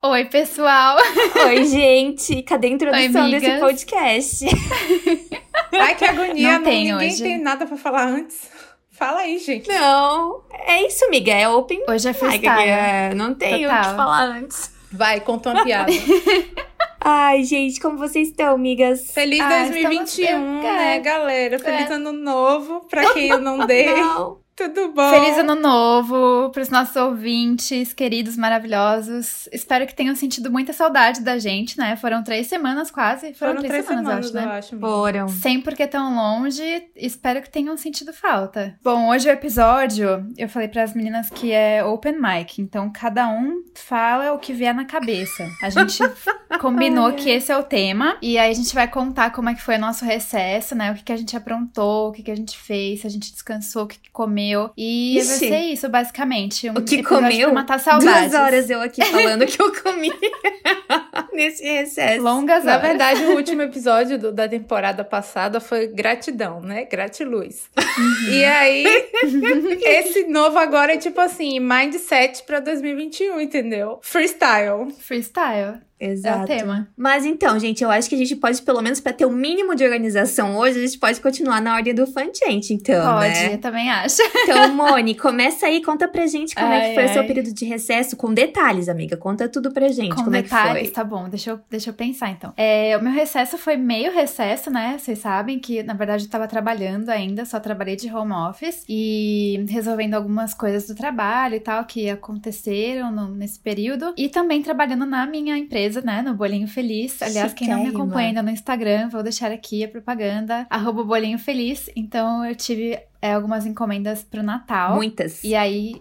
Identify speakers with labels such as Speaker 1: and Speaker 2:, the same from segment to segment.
Speaker 1: Oi, pessoal!
Speaker 2: Oi, gente! Cadê a introdução
Speaker 1: Oi,
Speaker 2: desse podcast?
Speaker 3: Ai, que agonia.
Speaker 1: Não tem
Speaker 3: ninguém
Speaker 1: hoje.
Speaker 3: tem nada pra falar antes. Fala aí, gente.
Speaker 2: Não, é isso, amiga. É open
Speaker 1: Hoje é freestyle.
Speaker 2: é, Não tem o que falar antes.
Speaker 3: Vai, conta uma piada.
Speaker 2: Ai, gente, como vocês estão, amigas?
Speaker 3: Feliz
Speaker 1: Ah,
Speaker 3: 2021,
Speaker 1: estamos-
Speaker 3: né,
Speaker 1: é.
Speaker 3: galera? Feliz
Speaker 1: É.
Speaker 3: ano novo. Pra quem eu não dei,
Speaker 2: Não.
Speaker 3: Tudo bom?
Speaker 1: Feliz ano novo para os nossos ouvintes, queridos, maravilhosos. Espero que tenham sentido muita saudade da gente, né? Foram três semanas quase. Foram,
Speaker 3: Foram
Speaker 1: três, semanas, eu acho, né?
Speaker 3: acho.
Speaker 2: Foram.
Speaker 1: Sem porque tão longe, espero que tenham sentido falta. Bom, hoje o episódio, eu falei para as meninas que é open mic, então cada um fala o que vier na cabeça. A gente combinou que esse é o tema e aí a gente vai contar como é que foi o nosso recesso, né? O que, que a gente aprontou, o que, que a gente fez, se a gente descansou, o que, que comeu e vai
Speaker 2: Ixi.
Speaker 1: ser isso, basicamente. Um
Speaker 2: O que comeu?
Speaker 1: Matar saudades.
Speaker 2: Duas horas eu aqui falando que eu comi nesse recesso.
Speaker 1: Longas
Speaker 3: Na
Speaker 1: horas.
Speaker 3: verdade, o último episódio do- da temporada passada foi gratidão, né? Gratiluz.
Speaker 1: Uhum.
Speaker 3: E aí, esse novo agora é tipo assim, mindset pra 2021, entendeu? Freestyle.
Speaker 1: Freestyle.
Speaker 2: Exato.
Speaker 1: É o tema.
Speaker 2: Mas então, gente, eu acho que a gente pode, pelo menos pra ter o mínimo de organização hoje, a gente pode continuar na ordem do fun gente, então,
Speaker 1: Pode,
Speaker 2: né?
Speaker 1: eu também acho.
Speaker 2: Então, Moni, começa aí, conta pra gente como é
Speaker 1: Ai,
Speaker 2: que foi o seu
Speaker 1: ai.
Speaker 2: período de recesso, com detalhes, amiga. Conta tudo pra gente,
Speaker 1: Com
Speaker 2: como
Speaker 1: detalhes,
Speaker 2: é que foi.
Speaker 1: tá bom, deixa eu, deixa eu pensar então. É, o meu recesso foi meio recesso, né? Vocês sabem que, na verdade, eu tava trabalhando ainda, só trabalhei de home office e resolvendo algumas coisas do trabalho e tal que aconteceram no- nesse período. E também trabalhando na minha empresa, né? No Bolinho Feliz. Aliás, quem não me acompanha ainda no Instagram, vou deixar aqui a propaganda, arroba Bolinho Feliz. Então eu tive é, algumas encomendas pro Natal.
Speaker 2: Muitas.
Speaker 1: E aí.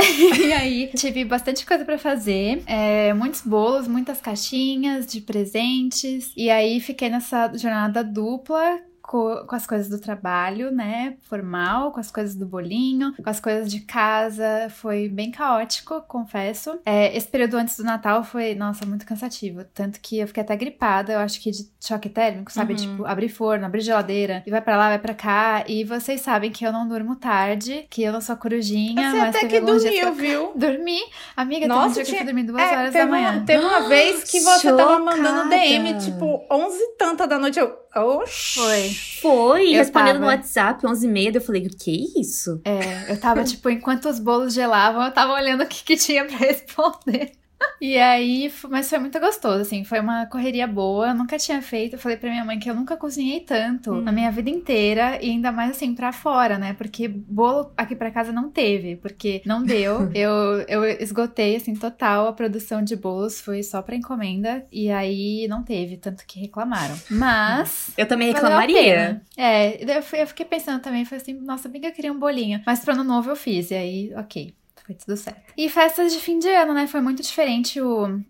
Speaker 1: e aí, tive bastante coisa pra fazer, é, muitos bolos, muitas caixinhas de presentes. E aí, fiquei nessa jornada dupla co- com as coisas do trabalho, né? Formal, com as coisas do bolinho, com as coisas de casa. Foi bem caótico, confesso. É, esse período antes do Natal foi, nossa, muito cansativo. Tanto que eu fiquei até gripada, eu acho que de choque térmico, sabe?
Speaker 2: Uhum.
Speaker 1: Tipo, abrir forno, abrir geladeira, e vai pra lá, vai pra cá. E vocês sabem que eu não durmo tarde, que eu não sou corujinha,
Speaker 3: Você
Speaker 1: mas
Speaker 3: até que dormiu,
Speaker 1: que eu
Speaker 3: viu?
Speaker 1: Dormi. Amiga,
Speaker 3: Nossa,
Speaker 1: teve um dia que eu
Speaker 3: tinha-
Speaker 1: fui dormir duas
Speaker 3: É,
Speaker 1: horas da manhã.
Speaker 3: uma, teve uma vez que você tava mandando DM,
Speaker 2: Chocada.
Speaker 3: tipo, 11 e tanta da noite. Eu, oxi.
Speaker 1: Foi.
Speaker 2: Foi,
Speaker 1: Eu
Speaker 2: respondendo
Speaker 1: tava.
Speaker 2: no WhatsApp, 11h30, eu falei, o que é isso?
Speaker 1: É, eu tava, tipo, enquanto os bolos gelavam, eu tava olhando o que, que tinha pra responder. E aí, mas foi muito gostoso, assim, foi uma correria boa, eu nunca tinha feito, eu falei pra minha mãe que eu nunca cozinhei tanto
Speaker 3: Hum.
Speaker 1: na minha vida inteira, e ainda mais assim, pra fora, né, porque bolo aqui pra casa não teve, porque não deu, eu, eu esgotei, assim, total a produção de bolos, foi só pra encomenda, e aí não teve, tanto que reclamaram. Mas...
Speaker 2: Eu também reclamaria.
Speaker 1: É, eu, fui- eu fiquei pensando também, foi assim, nossa, bem que eu queria um bolinho. Mas pro ano novo eu fiz, e aí, ok, foi tudo certo. E festas de fim de ano, né? Foi muito diferente o.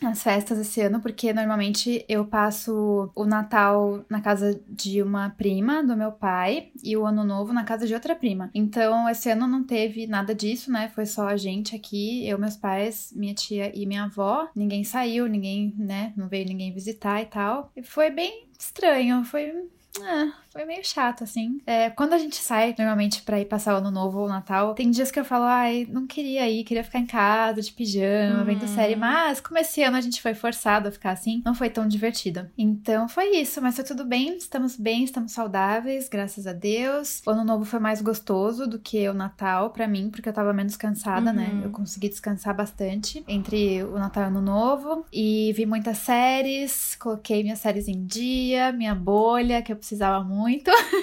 Speaker 1: As festas esse ano, porque normalmente eu passo o Natal na casa de uma prima do meu pai e o Ano Novo na casa de outra prima. Então, esse ano não teve nada disso, né? Foi só a gente aqui, eu, meus pais, minha tia e minha avó. Ninguém saiu, ninguém, né? Não veio ninguém visitar e tal. E foi bem estranho, foi ah, foi meio chato, assim. É, quando a gente sai, normalmente, pra ir passar o ano novo ou o Natal, tem dias que eu falo, ai, não queria ir, queria ficar em casa, de pijama, vendo
Speaker 3: Hum.
Speaker 1: série, mas como esse ano a gente foi forçado a ficar assim, não foi tão divertido. Então foi isso, mas foi tudo bem, estamos bem, estamos saudáveis, graças a Deus. O ano novo foi mais gostoso do que o Natal pra mim, porque eu tava menos cansada, né?
Speaker 3: Uhum.
Speaker 1: Eu consegui descansar bastante entre o Natal e o Ano Novo e vi muitas séries, coloquei minhas séries em dia, minha bolha, que eu precisava muito.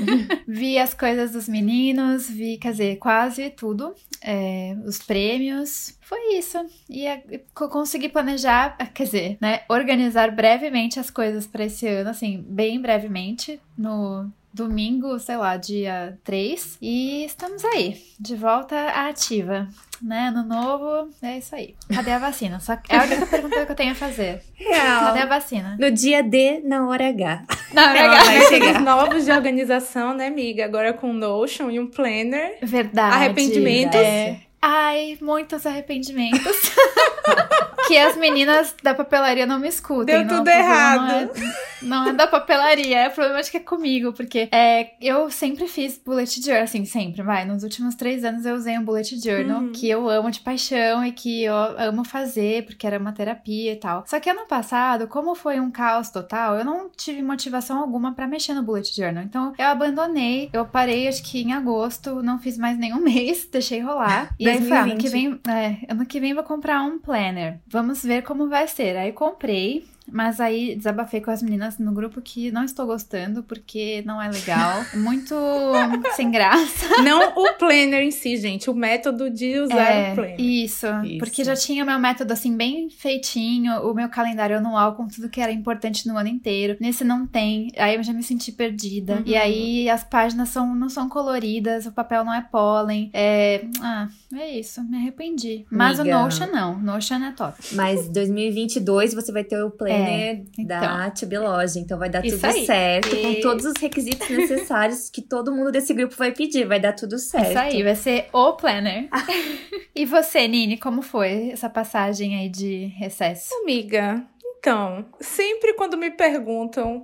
Speaker 1: vi as coisas dos meninos, vi, quer dizer, quase tudo. é, os prêmios. Foi isso. E consegui planejar, quer dizer, né? Organizar brevemente as coisas pra esse ano, assim, bem brevemente, no domingo, sei lá, dia 3. E estamos aí, de volta à ativa. Né? Ano novo, é isso aí. Cadê a vacina? Só é a única pergunta que eu tenho a fazer. Cadê a
Speaker 2: Real.
Speaker 1: vacina?
Speaker 2: No dia D, na hora H.
Speaker 1: Não,
Speaker 2: Ela vai
Speaker 3: Métodos
Speaker 2: chegar.
Speaker 3: novos de organização, né, amiga? Agora com Notion e um planner.
Speaker 1: Verdade.
Speaker 3: Arrependimentos?
Speaker 1: É. Ai, muitos arrependimentos. que as meninas da papelaria não me escutem.
Speaker 3: Deu
Speaker 1: não,
Speaker 3: tudo
Speaker 1: problema
Speaker 3: errado.
Speaker 1: Não é, não é da papelaria, é o problema acho que é comigo, porque é, eu sempre fiz bullet journal, assim, sempre, vai. Nos últimos três anos eu usei um bullet journal
Speaker 3: Uhum.
Speaker 1: que eu amo de paixão e que eu amo fazer, porque era uma terapia e tal. Só que ano passado, como foi um caos total, eu não tive motivação alguma pra mexer no bullet journal. Então eu abandonei, eu parei acho que em agosto, não fiz mais nenhum mês, deixei rolar. E aí foi, ano que
Speaker 2: 2020.
Speaker 1: vem, é, ano que vem vou comprar um planner. Vamos ver como vai ser. Aí comprei. Mas aí desabafei com as meninas no grupo que não estou gostando porque não é legal. Muito sem graça.
Speaker 3: Não o planner em si, gente. O método de usar
Speaker 1: É,
Speaker 3: o planner.
Speaker 1: isso,
Speaker 2: Isso.
Speaker 1: porque já tinha o meu método assim bem feitinho, o meu calendário anual com tudo que era importante no ano inteiro. Nesse não tem, aí eu já me senti perdida.
Speaker 3: Uhum.
Speaker 1: E aí as páginas são, não são coloridas, o papel não é pólen. É, ah, é isso, me arrependi. Mas
Speaker 2: Amiga.
Speaker 1: o Notion não, Notion é top.
Speaker 2: Mas 2022 você vai ter o planner da Tibiloja, então vai dar
Speaker 1: Isso
Speaker 2: tudo
Speaker 1: aí.
Speaker 2: certo,
Speaker 1: E-
Speaker 2: com todos os requisitos necessários que todo mundo desse grupo vai pedir, vai dar tudo certo.
Speaker 1: Isso aí, vai ser o planner. e você, Nini, como foi essa passagem aí de recesso?
Speaker 3: Amiga, então, sempre quando me perguntam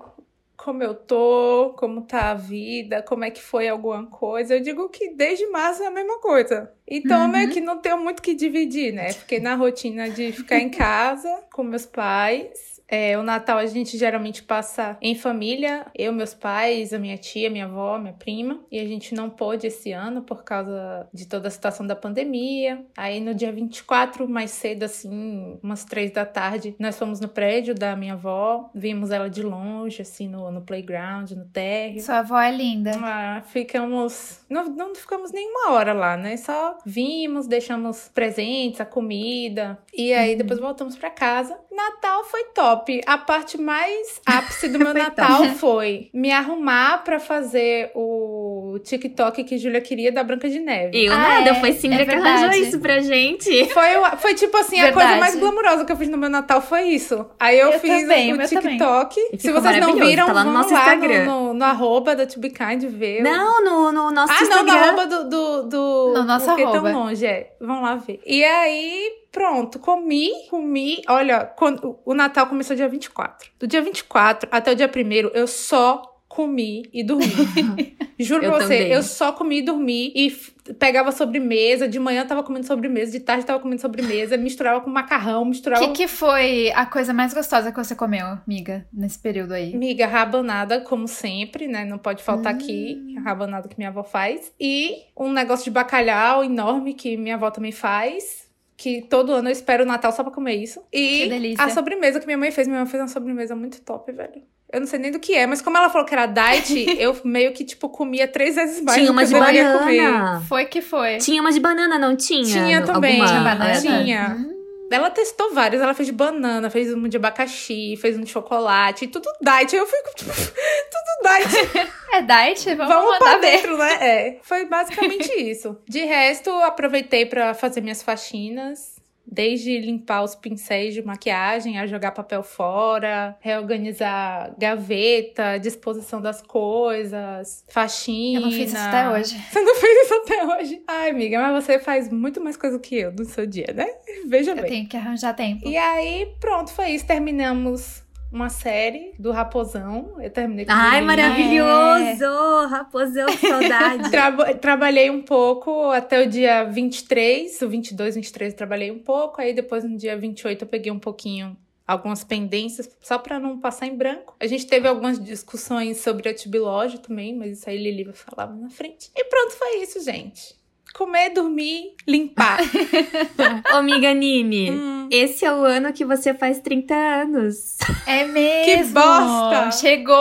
Speaker 3: como eu tô, como tá a vida, como é que foi alguma coisa, eu digo que desde março é a mesma coisa. Então, eu meio que não tenho muito o que dividir, né? Fiquei na rotina de ficar em casa com meus pais. É, o Natal a gente geralmente passa em família, eu, meus pais, a minha tia, minha avó, minha prima. E a gente não pôde esse ano por causa de toda a situação da pandemia. Aí no dia 24, mais cedo, assim, umas três da tarde, nós fomos no prédio da minha avó, vimos ela de longe, assim, no, no playground, no térreo.
Speaker 1: Sua avó é linda.
Speaker 3: Ah, ficamos. Não, não ficamos nem uma hora lá, né? Só vimos, deixamos presentes, a comida. E aí depois voltamos pra casa. Natal foi top. A parte mais ápice do meu
Speaker 2: Foi
Speaker 3: Natal foi me arrumar pra fazer o TikTok que Júlia queria da Branca de Neve.
Speaker 2: Eu
Speaker 1: Ah,
Speaker 2: nada,
Speaker 1: é,
Speaker 2: foi Cindy
Speaker 1: é
Speaker 2: que arranjou
Speaker 1: verdade.
Speaker 2: isso pra gente.
Speaker 3: Foi, o- foi tipo assim, a
Speaker 1: Verdade.
Speaker 3: coisa mais glamurosa que eu fiz no meu Natal foi isso. Aí eu,
Speaker 1: Eu
Speaker 3: fiz
Speaker 1: também,
Speaker 3: o. TikTok. Se vocês não viram,
Speaker 2: tá lá no
Speaker 3: vão
Speaker 2: nosso
Speaker 3: lá
Speaker 2: Instagram.
Speaker 3: no, no, no arroba da To Be Kind ver.
Speaker 2: Não, no, no nosso
Speaker 3: Ah, não,
Speaker 2: Instagram.
Speaker 3: no arroba do. do, do
Speaker 1: No nosso
Speaker 3: porque
Speaker 1: arroba.
Speaker 3: tão longe, é. Vão lá ver. E aí, pronto, comi, comi. Olha, quando, o Natal começou dia 24. Do dia 24 até o dia 1 eu só comi e dormi. Juro
Speaker 2: Eu
Speaker 3: pra você,
Speaker 2: também.
Speaker 3: eu só comi e dormi e pegava sobremesa. De manhã eu tava comendo sobremesa, de tarde eu tava comendo sobremesa, misturava com macarrão,
Speaker 1: O
Speaker 3: misturava.
Speaker 1: que, que foi a coisa mais gostosa que você comeu, amiga, nesse período aí?
Speaker 3: Miga rabanada, como sempre, né? Não pode faltar
Speaker 1: Hum.
Speaker 3: aqui. Rabanada que minha avó faz. E um negócio de bacalhau enorme que minha avó também faz. Que todo ano eu espero o Natal só pra comer isso. E
Speaker 1: Que delícia.
Speaker 3: a sobremesa que minha mãe fez. Minha mãe fez uma sobremesa muito top, velho. Eu não sei nem do que é, mas como ela falou que era diet, eu meio que, tipo, comia três vezes mais
Speaker 2: Tinha
Speaker 3: do
Speaker 2: uma
Speaker 3: que
Speaker 2: de
Speaker 3: eu deveria comer.
Speaker 2: banana.
Speaker 1: Foi que foi.
Speaker 2: Tinha uma de banana, não tinha?
Speaker 3: Tinha também.
Speaker 2: Alguma...
Speaker 1: Tinha banana?
Speaker 3: Tinha.
Speaker 1: Hum.
Speaker 3: Ela testou vários. Ela fez de banana, fez um de abacaxi, fez um de chocolate, tudo diet. Aí eu fico, tipo, tudo diet.
Speaker 1: É diet? Vamos,
Speaker 3: Vamos pra
Speaker 1: ver.
Speaker 3: dentro, né? É. Foi basicamente isso. De resto, aproveitei pra fazer minhas faxinas. Desde limpar os pincéis de maquiagem, a jogar papel fora, reorganizar gaveta, disposição das coisas, faxina.
Speaker 1: Eu não fiz isso até hoje.
Speaker 3: Você não fez isso até hoje? Ai, amiga, mas você faz muito mais coisa que eu no seu dia, né? Veja
Speaker 1: Eu
Speaker 3: bem.
Speaker 1: tenho que arranjar tempo.
Speaker 3: E aí, pronto, foi isso. Terminamos uma série do Raposão. Eu terminei com
Speaker 2: Ai, maravilhoso! Raposão, que saudade.
Speaker 3: Traba- trabalhei um pouco até o dia 23, o 22, 23 eu trabalhei um pouco, aí depois no dia 28 eu peguei um pouquinho algumas pendências, só pra não passar em branco. A gente teve algumas discussões sobre a Tibilógio também, mas isso aí Lili vai falar mais na frente. E pronto, foi isso, gente. Comer, dormir, limpar.
Speaker 2: Ô, amiga Nini,
Speaker 3: Hum.
Speaker 2: esse é o ano que você faz 30 anos.
Speaker 1: É mesmo!
Speaker 3: bosta!
Speaker 1: Chegou!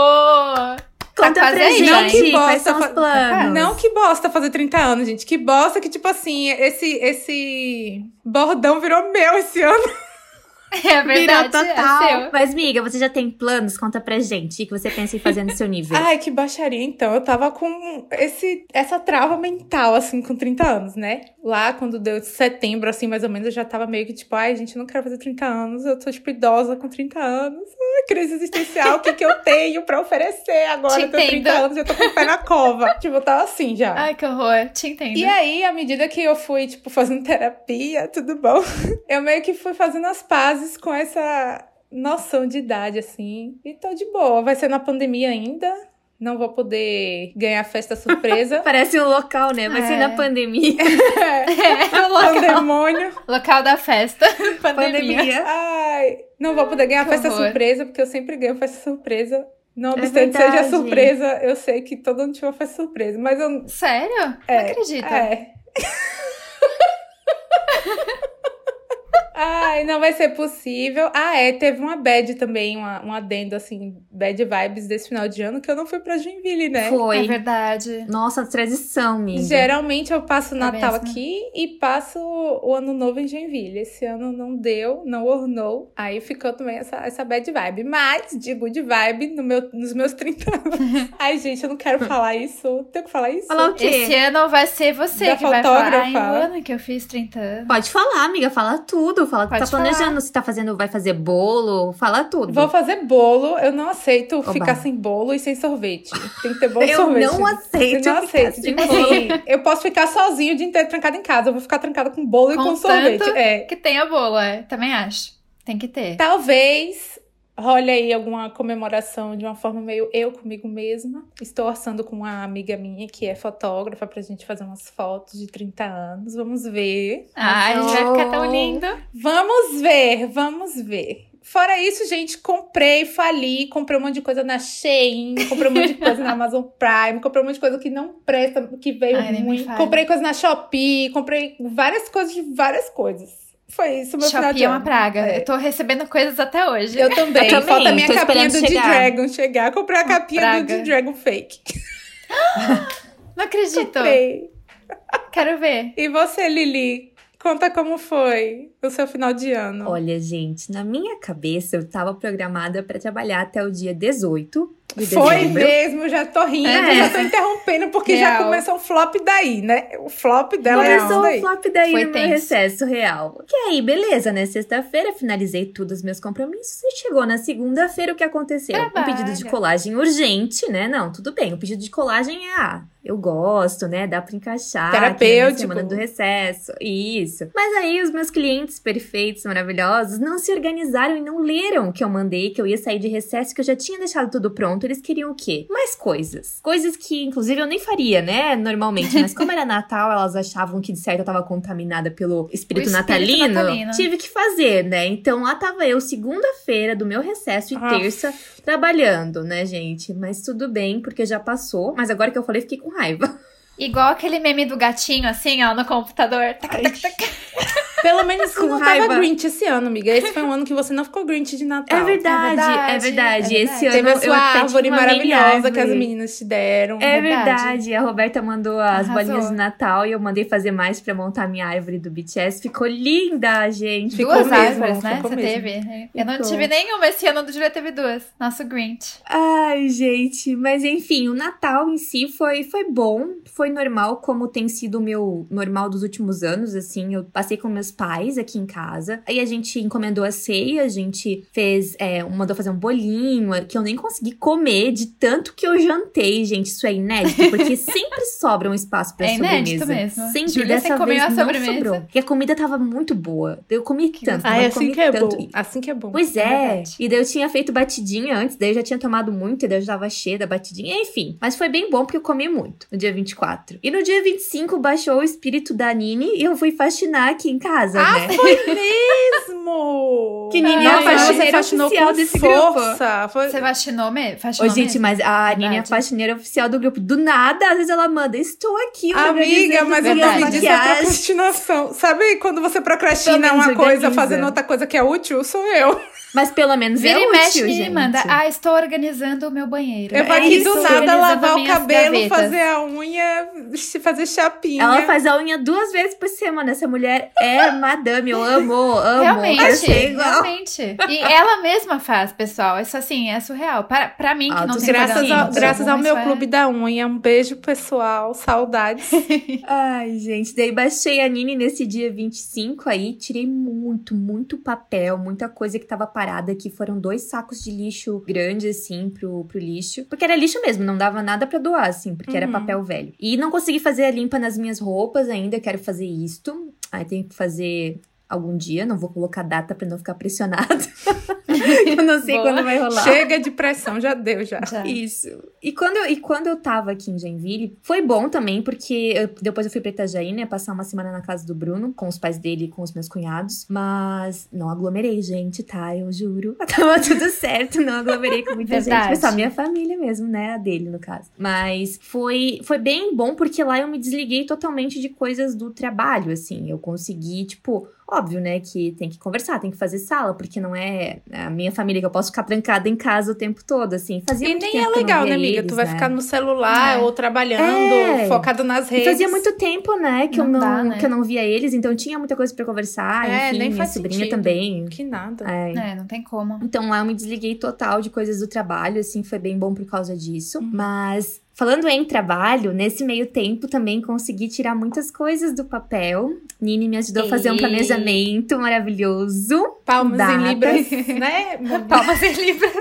Speaker 2: Conta
Speaker 1: quase
Speaker 2: pra gente,
Speaker 3: Não, que
Speaker 2: quais
Speaker 3: bosta
Speaker 2: são os
Speaker 3: fa-
Speaker 2: planos.
Speaker 3: Não que bosta fazer 30 anos, gente. Que bosta que, tipo assim, esse, esse bordão virou meu esse ano.
Speaker 1: É verdade.
Speaker 2: Virou total.
Speaker 1: É seu.
Speaker 2: Mas, miga, você já tem planos? Conta pra gente. O que você pensa em fazer no seu nível?
Speaker 3: Ai, que baixaria, então. Eu tava com esse, essa trava mental, assim, com 30 anos, né? Lá, quando deu setembro, assim, mais ou menos, eu já tava meio que tipo, ai, gente, eu não quero fazer 30 anos, eu tô, tipo, idosa com 30 anos. Ai, crise existencial, o que que eu tenho pra oferecer agora?
Speaker 1: Te
Speaker 3: Eu tenho 30
Speaker 1: entendo.
Speaker 3: anos e eu tô com o pé na cova. tipo, eu tava assim já.
Speaker 1: Ai, que horror. Te entendo.
Speaker 3: E aí, à medida que eu fui, tipo, fazendo terapia, tudo bom, eu meio que fui fazendo as pazes com essa noção de idade, assim. E tô de boa. Vai ser na pandemia ainda. Não vou poder ganhar festa surpresa.
Speaker 2: Parece um local, né? Vai ser
Speaker 1: É.
Speaker 2: na pandemia.
Speaker 1: É, o local,
Speaker 3: Pandemônio.
Speaker 1: local da festa. Pandemia.
Speaker 2: pandemia.
Speaker 3: Ai, não vou poder ganhar
Speaker 1: Que
Speaker 3: festa
Speaker 1: horror.
Speaker 3: surpresa, porque eu sempre ganho festa surpresa. Não
Speaker 2: É
Speaker 3: obstante
Speaker 2: verdade.
Speaker 3: seja surpresa, eu sei que todo mundo tiver festa surpresa. Mas eu.
Speaker 1: Sério?
Speaker 3: É,
Speaker 1: Não acredito.
Speaker 3: É. Ai, não vai ser possível. Ah, é, teve uma bad também, uma, um adendo, assim, bad vibes desse final de ano, que eu não fui pra Joinville, né?
Speaker 1: É
Speaker 2: Foi.
Speaker 1: verdade.
Speaker 2: Nossa, tradição, miga.
Speaker 3: Geralmente eu passo o
Speaker 1: É
Speaker 3: Natal
Speaker 1: mesmo.
Speaker 3: aqui e passo o Ano Novo em Joinville. Esse ano não deu, não ornou. Aí ficou também essa, essa bad vibe. Mas, de good vibe, no meu, nos meus 30 anos. Ai, gente, eu não quero falar isso. Tenho que falar isso?
Speaker 2: Falar o quê?
Speaker 1: Esse ano vai ser você
Speaker 3: Da
Speaker 1: que vai falar.
Speaker 3: fotógrafa.
Speaker 1: Ai, o ano que eu fiz 30 anos.
Speaker 2: Pode falar, amiga. Fala tudo. Fala que
Speaker 1: Pode
Speaker 2: tá planejando. Se tá fazendo, vai fazer bolo. Fala tudo.
Speaker 3: Vou fazer bolo. Eu não aceito
Speaker 2: Oba.
Speaker 3: ficar sem bolo e sem sorvete. Tem que ter bolo e
Speaker 2: Eu
Speaker 3: sorvete.
Speaker 2: não aceito
Speaker 3: Eu não
Speaker 2: ficar
Speaker 3: aceito.
Speaker 2: sem
Speaker 3: Tipo assim, eu posso ficar sozinho o dia inteiro trancada em casa. Eu vou ficar trancada com bolo e
Speaker 1: Com
Speaker 3: com sorvete. É.
Speaker 1: Que tenha bolo, é. Também acho. Tem que ter.
Speaker 3: Talvez role aí alguma comemoração de uma forma meio eu comigo mesma. Estou orçando com uma amiga minha que é fotógrafa pra gente fazer umas fotos de 30 anos. Vamos ver.
Speaker 1: Ai, vai ficar tão lindo.
Speaker 3: Vamos ver, vamos ver. Fora isso, gente, comprei, fali, comprei um monte de coisa na Shein, comprei um monte de coisa na Amazon Prime, comprei um monte de coisa que não presta, que veio
Speaker 1: Ai, fale.
Speaker 3: Comprei coisa na Shopee, comprei várias coisas de várias coisas. Foi isso meu final de
Speaker 1: Shopee é uma
Speaker 3: ano.
Speaker 1: praga.
Speaker 3: É.
Speaker 1: Eu tô recebendo coisas até hoje.
Speaker 3: Eu também.
Speaker 2: Eu também,
Speaker 3: Falta a minha
Speaker 2: tô
Speaker 3: capinha do
Speaker 2: chegar.
Speaker 3: D-Dragon chegar. Comprei a capinha do
Speaker 1: praga.
Speaker 3: D-Dragon fake.
Speaker 1: Não acredito.
Speaker 3: Comprei.
Speaker 1: Quero ver.
Speaker 3: E você, Lili? Conta como foi o seu final de ano.
Speaker 2: Olha, gente, na minha cabeça eu tava programada pra trabalhar até o dia 18 de
Speaker 3: Foi mesmo, já tô rindo,
Speaker 1: É.
Speaker 3: já tô interrompendo, porque já
Speaker 1: Real.
Speaker 3: começou um flop daí, né? O flop dela é
Speaker 2: Começou o
Speaker 3: daí.
Speaker 2: flop daí
Speaker 1: Foi
Speaker 2: no
Speaker 1: tenso.
Speaker 2: recesso real. Que aí, beleza, né? Sexta-feira finalizei tudo os meus compromissos e chegou na segunda-feira o que aconteceu? Um
Speaker 1: Trabalha.
Speaker 2: pedido de colagem urgente, né? Não, tudo bem. O pedido de colagem é, ah, eu gosto, né? Dá pra encaixar.
Speaker 3: Terapêutico.
Speaker 2: semana do recesso. Isso. Mas aí os meus clientes perfeitos, maravilhosos, não se organizaram e não leram que eu mandei, que eu ia sair de recesso, que eu já tinha deixado tudo pronto. Eles queriam o quê? Mais coisas. Coisas que, inclusive, eu nem faria, né? Normalmente. Mas como era Natal, elas achavam que, de certo, eu tava contaminada pelo espírito,
Speaker 1: espírito
Speaker 2: natalino.
Speaker 1: natalino.
Speaker 2: Tive que fazer, né? Então lá tava eu, segunda-feira do meu recesso e
Speaker 3: Ah.
Speaker 2: terça, trabalhando, né, gente? Mas tudo bem, porque já passou. Mas agora que eu falei, fiquei com raiva.
Speaker 1: Igual aquele meme do gatinho, assim, ó, no computador. Tac,
Speaker 3: Ai.
Speaker 1: tac, tac.
Speaker 3: Pelo menos você
Speaker 2: Com
Speaker 3: não
Speaker 2: raiva.
Speaker 3: tava Grinch esse ano, amiga. Esse foi um ano que você não ficou Grinch de Natal.
Speaker 2: É verdade, é
Speaker 1: verdade,
Speaker 2: verdade.
Speaker 1: é
Speaker 2: Esse
Speaker 1: verdade.
Speaker 2: ano
Speaker 3: Teve a sua árvore maravilhosa que as
Speaker 2: árvore.
Speaker 3: meninas te deram.
Speaker 2: É
Speaker 1: Verdade.
Speaker 2: verdade. A Roberta mandou as
Speaker 1: Arrasou.
Speaker 2: bolinhas de Natal e eu mandei fazer mais pra montar minha árvore do BTS. Ficou linda, gente.
Speaker 3: Ficou
Speaker 1: duas
Speaker 3: mesmo,
Speaker 1: árvores, né?
Speaker 3: ficou
Speaker 1: Você
Speaker 3: mesmo.
Speaker 1: teve. Eu não tive nenhuma. Esse ano do Julia teve duas. Nosso Grinch.
Speaker 2: Ai, gente, mas enfim, o Natal em si foi, foi bom, foi normal, como tem sido o meu normal dos últimos anos, assim, eu passei com meus pais aqui em casa, aí a gente encomendou a ceia, a gente fez, é, mandou fazer um bolinho, que eu nem consegui comer de tanto que eu jantei, gente, isso é inédito, porque sempre sobra um espaço pra
Speaker 1: É inédito
Speaker 2: sobremesa.
Speaker 1: mesmo.
Speaker 2: Sempre,
Speaker 1: Júlia,
Speaker 2: dessa
Speaker 1: você comeu
Speaker 2: vez
Speaker 1: a
Speaker 2: não
Speaker 1: sobremesa?
Speaker 2: sobrou. E a comida tava muito boa, eu comi tanto,
Speaker 3: Ai,
Speaker 2: eu
Speaker 3: assim
Speaker 2: comi
Speaker 3: que é
Speaker 2: tanto.
Speaker 3: bom. Assim que é bom.
Speaker 2: Pois
Speaker 1: É
Speaker 2: é. E daí eu tinha feito batidinha antes, daí eu já tinha tomado muito, e daí eu já tava cheia da batidinha, enfim. Mas foi bem bom porque eu comi muito no dia 24. E no dia 25 baixou o espírito da Nini e eu fui faxinar aqui em casa,
Speaker 3: Ah,
Speaker 2: né?
Speaker 3: foi mesmo!
Speaker 2: Que Nini
Speaker 1: é a
Speaker 3: Nossa,
Speaker 1: faxineira
Speaker 3: você faxinou
Speaker 2: oficial
Speaker 3: com
Speaker 2: desse
Speaker 3: força. Foi...
Speaker 1: Você vacinou mesmo?
Speaker 2: Ô,
Speaker 1: Faxinou
Speaker 2: gente,
Speaker 1: mesmo?
Speaker 2: mas a Nini é a faxineira oficial do grupo. Do nada, às vezes ela manda, estou aqui
Speaker 3: Amiga, mas o
Speaker 2: minha
Speaker 3: nome disso é
Speaker 2: maquiagem."
Speaker 3: procrastinação. Sabe quando você procrastina uma coisa fazendo outra coisa que é útil? Sou eu.
Speaker 2: Mas pelo menos
Speaker 1: Vira
Speaker 2: é
Speaker 1: e
Speaker 2: útil,
Speaker 1: mexe e
Speaker 2: gente.
Speaker 1: manda. Ah, estou organizando o meu banheiro.
Speaker 3: Eu vou
Speaker 2: É
Speaker 3: aqui do nada lavar o cabelo,
Speaker 1: gavetas.
Speaker 3: fazer a unha, fazer chapinha.
Speaker 2: Ela faz a unha duas vezes por semana. Essa mulher é madame, eu amo, amo.
Speaker 1: Realmente,
Speaker 2: achei igual.
Speaker 1: realmente. E ela mesma faz, pessoal. Isso assim, é surreal. Para, pra mim, que não tem
Speaker 3: Graças, ao, graças ao meu
Speaker 1: é-
Speaker 3: clube da unha. Um beijo, pessoal. Saudades.
Speaker 2: Ai, gente, daí baixei a Nini nesse dia 25 aí, tirei muito, muito papel, muita coisa que tava parada aqui. Foram dois sacos de lixo grande, assim, pro, pro lixo. Porque era lixo mesmo, não dava nada pra doar, assim, porque era
Speaker 3: Uhum.
Speaker 2: papel velho. E não consegui fazer a limpa nas minhas roupas ainda, quero fazer isto. Aí tenho que fazer algum dia, não vou colocar data pra não ficar pressionada. eu não sei
Speaker 1: Boa.
Speaker 2: quando vai rolar.
Speaker 3: Chega de pressão, já deu, já.
Speaker 1: Já.
Speaker 2: Isso. E quando, eu, e quando eu tava aqui em Joinville, foi bom também, porque eu- depois eu fui pra Itajaí, né? Passar uma semana na casa do Bruno, com os pais dele e com os meus cunhados. Mas não aglomerei, gente, tá? Eu juro. Tava tudo certo, não aglomerei com muita
Speaker 1: Verdade.
Speaker 2: gente. Foi só minha família mesmo, né? A dele, no caso. Mas foi, foi bem bom, porque lá eu me desliguei totalmente de coisas do trabalho, assim. Eu consegui, tipo. Óbvio, né, que tem que conversar, tem que fazer sala, porque não é a minha família que eu posso ficar trancada em casa o tempo todo, assim. Fazia
Speaker 3: E
Speaker 2: muito
Speaker 3: nem
Speaker 2: tempo
Speaker 3: é
Speaker 2: não
Speaker 3: legal, né, amiga?
Speaker 2: eles,
Speaker 3: tu vai
Speaker 2: né?
Speaker 3: ficar no celular
Speaker 1: É.
Speaker 3: ou trabalhando,
Speaker 2: É.
Speaker 3: focado nas
Speaker 2: E
Speaker 3: redes.
Speaker 2: fazia muito tempo, né, que eu
Speaker 1: Não
Speaker 2: não,
Speaker 1: dá, né?
Speaker 2: que eu não via eles, então tinha muita coisa pra conversar,
Speaker 3: É,
Speaker 2: enfim,
Speaker 3: nem
Speaker 2: minha sobrinha
Speaker 3: sentido.
Speaker 2: também.
Speaker 3: Que nada.
Speaker 2: É.
Speaker 1: É, não tem como.
Speaker 2: Então lá eu me desliguei total de coisas do trabalho, assim, foi bem bom por causa disso.
Speaker 3: Uhum.
Speaker 2: Mas falando em trabalho, nesse meio tempo também consegui tirar muitas coisas do papel. Nini me ajudou a fazer um planejamento maravilhoso.
Speaker 3: Palmas
Speaker 2: Datas.
Speaker 3: em libras, né?
Speaker 1: Palmas em libras.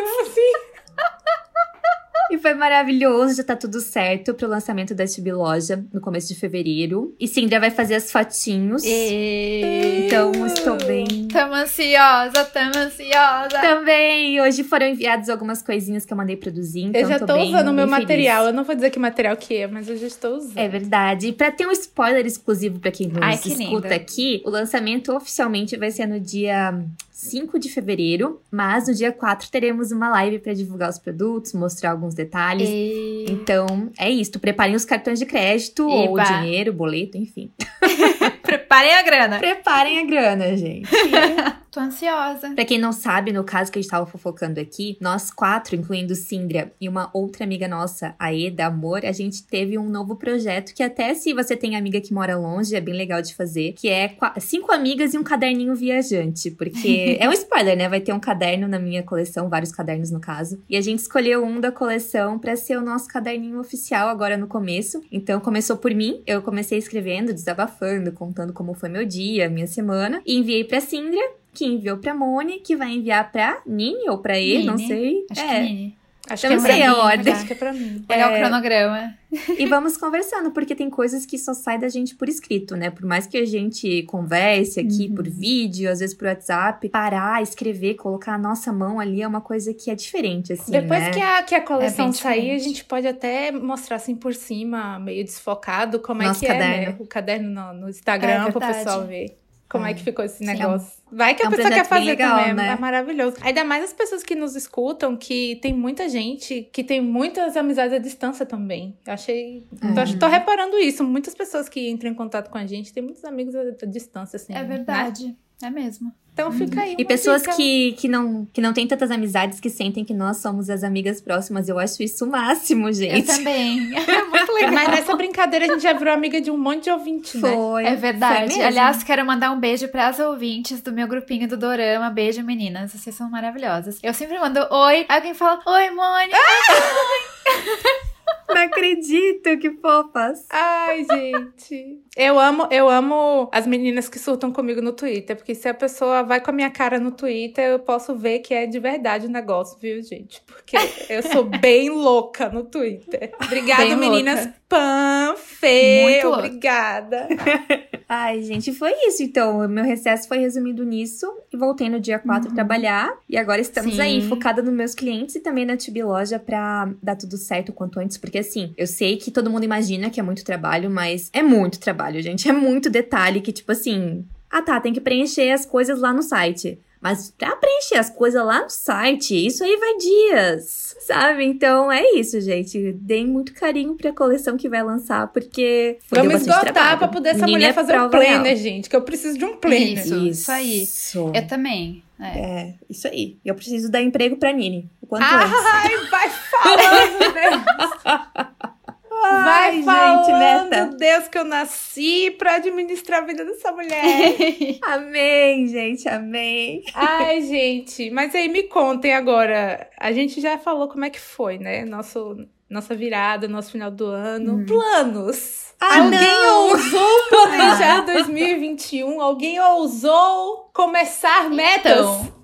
Speaker 2: E foi maravilhoso, já tá tudo certo pro lançamento da Chibi Loja no começo de fevereiro. E Cindra vai fazer as fotinhos.
Speaker 1: E...
Speaker 2: Então estou bem.
Speaker 1: Tamo ansiosa, tamo ansiosa.
Speaker 2: Também, hoje foram enviadas algumas coisinhas que eu mandei produzir, então
Speaker 3: eu já
Speaker 2: tô,
Speaker 3: tô usando o meu
Speaker 2: feliz.
Speaker 3: material. Eu não vou dizer que material que é, mas eu já estou usando.
Speaker 2: É verdade. E pra ter um spoiler exclusivo pra quem nos
Speaker 1: Ai, que
Speaker 2: escuta aqui, o lançamento oficialmente vai ser no dia 5 de fevereiro, mas no dia 4 teremos uma live pra divulgar os produtos, mostrar alguns detalhes.
Speaker 1: E...
Speaker 2: Então, é isso. Preparem os cartões de crédito ou
Speaker 1: Eba.
Speaker 2: dinheiro, boleto, enfim.
Speaker 1: Preparem a grana.
Speaker 2: Preparem a grana, gente.
Speaker 1: Tô ansiosa.
Speaker 2: Pra quem não sabe, no caso que a gente tava fofocando aqui, nós quatro, incluindo Cindra e uma outra amiga nossa, a Eda Amor, a gente teve um novo projeto que até se você tem amiga que mora longe, é bem legal de fazer, que é cinco amigas e um caderninho viajante, porque é um spoiler, né? Vai ter um caderno na minha coleção, vários cadernos no caso, e a gente escolheu um da coleção pra ser o nosso caderninho oficial agora no começo. Então começou por mim, eu comecei escrevendo, desabafando, contando como foi meu dia, minha semana, e enviei pra Cindra, que enviou pra Moni, que vai enviar pra Nini ou pra ele, não sei.
Speaker 1: Acho
Speaker 2: é.
Speaker 1: que Nini.
Speaker 3: Acho
Speaker 2: Eu
Speaker 3: que
Speaker 2: não
Speaker 3: é
Speaker 2: sei a ordem.
Speaker 3: Acho que é pra mim.
Speaker 1: Olhar o
Speaker 2: É.
Speaker 1: cronograma.
Speaker 2: E vamos conversando, porque tem coisas que só saem da gente por escrito, né? Por mais que a gente converse aqui
Speaker 1: Uhum.
Speaker 2: por vídeo, às vezes por WhatsApp, parar, escrever, colocar a nossa mão ali é uma coisa que é diferente, assim,
Speaker 3: Depois
Speaker 2: né?
Speaker 3: que, a, que a
Speaker 1: É
Speaker 3: coleção
Speaker 1: bem
Speaker 3: sair, a gente pode até mostrar assim por cima, meio desfocado, como é
Speaker 2: Nosso
Speaker 3: que é,
Speaker 2: caderno.
Speaker 3: né? O caderno no, no Instagram,
Speaker 1: É
Speaker 3: pro
Speaker 1: verdade.
Speaker 3: pessoal ver. Como é, que ficou esse
Speaker 2: Sim.
Speaker 3: negócio? Vai que
Speaker 2: é
Speaker 3: a
Speaker 2: um
Speaker 3: pessoa quer fazer
Speaker 2: legal,
Speaker 3: também.
Speaker 2: né?
Speaker 3: É maravilhoso. Ainda mais as pessoas que nos escutam, que tem muita gente que tem muitas amizades à distância também. Eu achei.
Speaker 2: É.
Speaker 3: Tô, tô reparando isso. Muitas pessoas que entram em contato com a gente têm muitos amigos à, distância, assim.
Speaker 1: É
Speaker 3: né?
Speaker 1: É mesmo.
Speaker 3: Então fica aí.
Speaker 2: E pessoas
Speaker 3: dica.
Speaker 2: que, que, não, que não têm tantas amizades que sentem que nós somos as amigas próximas. Eu acho isso o máximo,
Speaker 1: Eu
Speaker 2: gente.
Speaker 1: também. É muito legal.
Speaker 3: Mas nessa brincadeira a gente já virou amiga de um monte de ouvinte, né?
Speaker 2: Foi.
Speaker 1: É verdade.
Speaker 2: Foi.
Speaker 1: Aliás, quero mandar um beijo para as ouvintes do meu grupinho do Dorama. Beijo, meninas. Vocês são maravilhosas. Eu sempre mando oi. Aí alguém fala, oi, Mônica.
Speaker 2: Não acredito, que fofas.
Speaker 3: Ai, gente. Eu amo, eu amo as meninas que surtam comigo no Twitter, porque se a pessoa vai com a minha cara no Twitter, eu posso ver que é de verdade o negócio, viu, gente? Porque eu sou bem louca no Twitter. Obrigada,
Speaker 1: Bem
Speaker 3: meninas.
Speaker 1: louca.
Speaker 3: Pan, Fê,
Speaker 1: Muito
Speaker 3: obrigada.
Speaker 2: Ai, gente, foi isso. Então, o meu recesso foi resumido nisso. E voltei no dia 4 trabalhar. E agora estamos
Speaker 1: Sim.
Speaker 2: aí, focada nos meus clientes e também na Tibi Loja pra dar tudo certo o quanto antes. Porque, assim, eu sei que todo mundo imagina que é muito trabalho, mas é muito trabalho, gente. É muito detalhe que, tipo assim. Ah, tá, tem que preencher as coisas lá no site. Mas pra preencher as coisas lá no site, isso aí vai dias, sabe? Então é isso, gente. Deem muito carinho pra coleção que vai lançar, porque. deu
Speaker 3: Vamos esgotar
Speaker 2: trabalho.
Speaker 3: pra poder essa
Speaker 2: Menina
Speaker 3: mulher
Speaker 2: é
Speaker 3: fazer
Speaker 2: real.
Speaker 3: planner, gente, que eu preciso de um planner.
Speaker 1: Isso, isso aí.
Speaker 2: Isso.
Speaker 1: Eu também. É.
Speaker 2: É, isso aí. Eu preciso dar emprego pra Nini. O quanto
Speaker 3: Ah,
Speaker 2: antes.
Speaker 3: Ai, vai falando, né? Vai
Speaker 2: Ai, gente,
Speaker 3: falando,
Speaker 2: meta.
Speaker 3: Deus, que eu nasci pra administrar a vida dessa mulher.
Speaker 2: Amém, gente, amém.
Speaker 3: Ai, gente, mas aí me contem agora. A gente já falou como é que foi, né? Nosso, nossa virada, nosso final do ano. Planos.
Speaker 2: Ah,
Speaker 3: Alguém
Speaker 2: não!
Speaker 3: ousou planejar 2021? Alguém ousou começar metas?
Speaker 1: Então.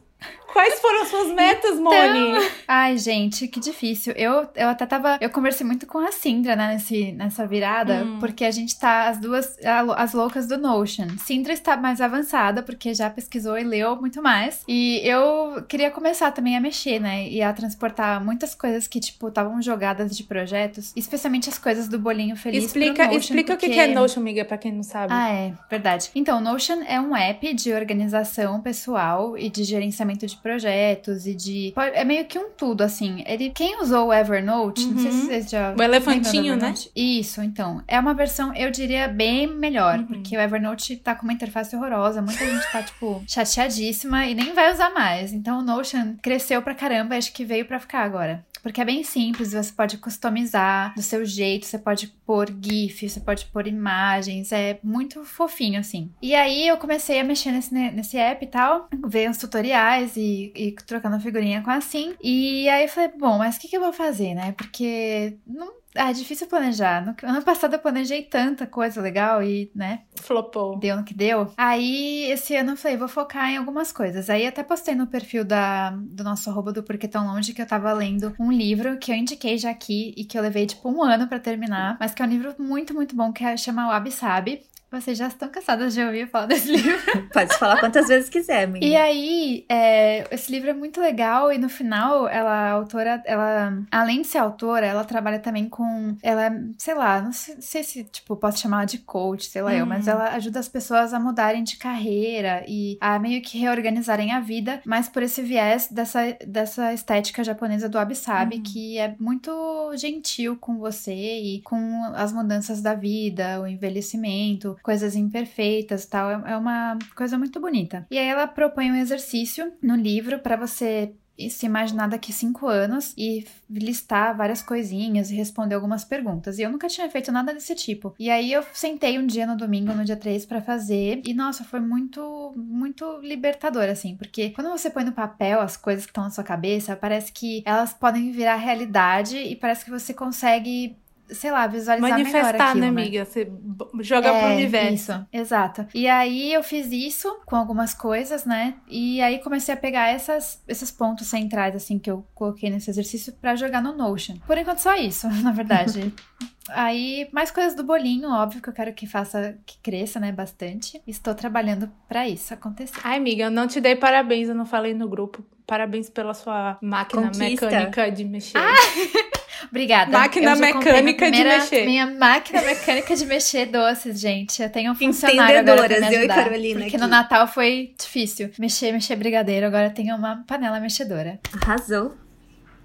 Speaker 3: Quais foram as suas metas, Moni?
Speaker 1: Ai, gente, que difícil. Eu, eu até tava. Eu conversei muito com a Sindra, né, nesse, nessa virada,
Speaker 3: Hum.
Speaker 1: porque a gente tá as duas, as loucas do Notion. Sindra está mais avançada, porque já pesquisou e leu muito mais. E eu queria começar também a mexer, né, e a transportar muitas coisas que, tipo, estavam jogadas de projetos, especialmente as coisas do bolinho feliz.
Speaker 3: Explica,
Speaker 1: Notion,
Speaker 3: explica o que
Speaker 1: porque-
Speaker 3: é Notion, amiga, pra quem não sabe.
Speaker 1: ah, é, verdade. Então, Notion é um app de organização pessoal e de gerenciamento de projetos e de. É meio que um tudo, assim. Ele, quem usou o Evernote, não sei se
Speaker 3: Uhum.
Speaker 1: vocês já.
Speaker 3: O elefantinho, né?
Speaker 1: Isso, então. É uma versão, eu diria, bem melhor,
Speaker 3: Uhum.
Speaker 1: porque o Evernote tá com uma interface horrorosa. Muita gente tá, tipo, chateadíssima e nem vai usar mais. Então, o Notion cresceu pra caramba, acho que veio pra ficar agora. Porque é bem simples, você pode customizar do seu jeito, você pode pôr GIF, você pode pôr imagens, é muito fofinho assim. E aí eu comecei a mexer nesse, nesse app e tal, ver os tutoriais e, e trocando figurinha com a Sim. E aí eu falei, bom, mas o que, que eu vou fazer, né? Porque não. Ah, é difícil planejar. No ano passado eu planejei tanta coisa legal e, né,
Speaker 3: Flopou.
Speaker 1: deu no que deu. Aí, esse ano eu falei, vou focar em algumas coisas. Aí, até postei no perfil da, do nosso arroba do Porquê Tão Longe que eu tava lendo um livro que eu indiquei já aqui e que eu levei, tipo, um ano pra terminar. Mas que é um livro muito, muito bom, que é, chama Wabi Sabi. Vocês já estão cansadas de ouvir falar desse livro.
Speaker 2: Pode falar quantas vezes quiser, amiga.
Speaker 1: E aí, é, esse livro é muito legal e no final, ela, a autora, ela, além de ser autora, ela trabalha também com, ela, sei lá, não sei, sei se, tipo, posso chamar ela de coach, sei lá eu,
Speaker 3: Uhum.
Speaker 1: mas ela ajuda as pessoas a mudarem de carreira e a meio que reorganizarem a vida, mas por esse viés dessa, dessa estética japonesa do Wabi-Sabi,
Speaker 3: Uhum.
Speaker 1: que é muito gentil com você e com as mudanças da vida, o envelhecimento, coisas imperfeitas e tal. É é uma coisa muito bonita. E aí ela propõe um exercício no livro para você se imaginar daqui cinco anos e listar várias coisinhas e responder algumas perguntas. E eu nunca tinha feito nada desse tipo. E aí eu sentei um dia no domingo, no dia 3, pra fazer. E nossa, foi muito, muito libertador, assim. Porque quando você põe no papel as coisas que estão na sua cabeça, parece que elas podem virar realidade e parece que você consegue. Sei lá, visualizar melhor
Speaker 3: Manifestar,
Speaker 1: aquilo,
Speaker 3: né,
Speaker 1: né?
Speaker 3: amiga? Você b- joga pro universo.
Speaker 1: Isso, exato. E aí eu fiz isso com algumas coisas, né? E aí comecei a pegar essas, esses pontos centrais, assim, que eu coloquei nesse exercício pra jogar no Notion. Por enquanto, só isso, na verdade. Aí, mais coisas do bolinho, óbvio que eu quero que faça, que cresça, né, bastante. Estou trabalhando pra isso acontecer.
Speaker 3: Ai, amiga, eu não te dei parabéns, eu não falei no grupo. Parabéns pela sua máquina
Speaker 2: Conquista.
Speaker 3: mecânica de mexer.
Speaker 1: Obrigada.
Speaker 3: Máquina mecânica de
Speaker 1: primeira-
Speaker 3: mexer.
Speaker 1: Minha máquina mecânica de mexer doces, gente. Eu tenho um funcionário agora pra me
Speaker 2: Empreendedoras, eu e
Speaker 1: ajudar.
Speaker 2: Carolina
Speaker 1: Porque
Speaker 2: aqui.
Speaker 1: no Natal foi difícil. Mexer, mexer brigadeiro. Agora eu tenho uma panela mexedora.
Speaker 2: Arrasou.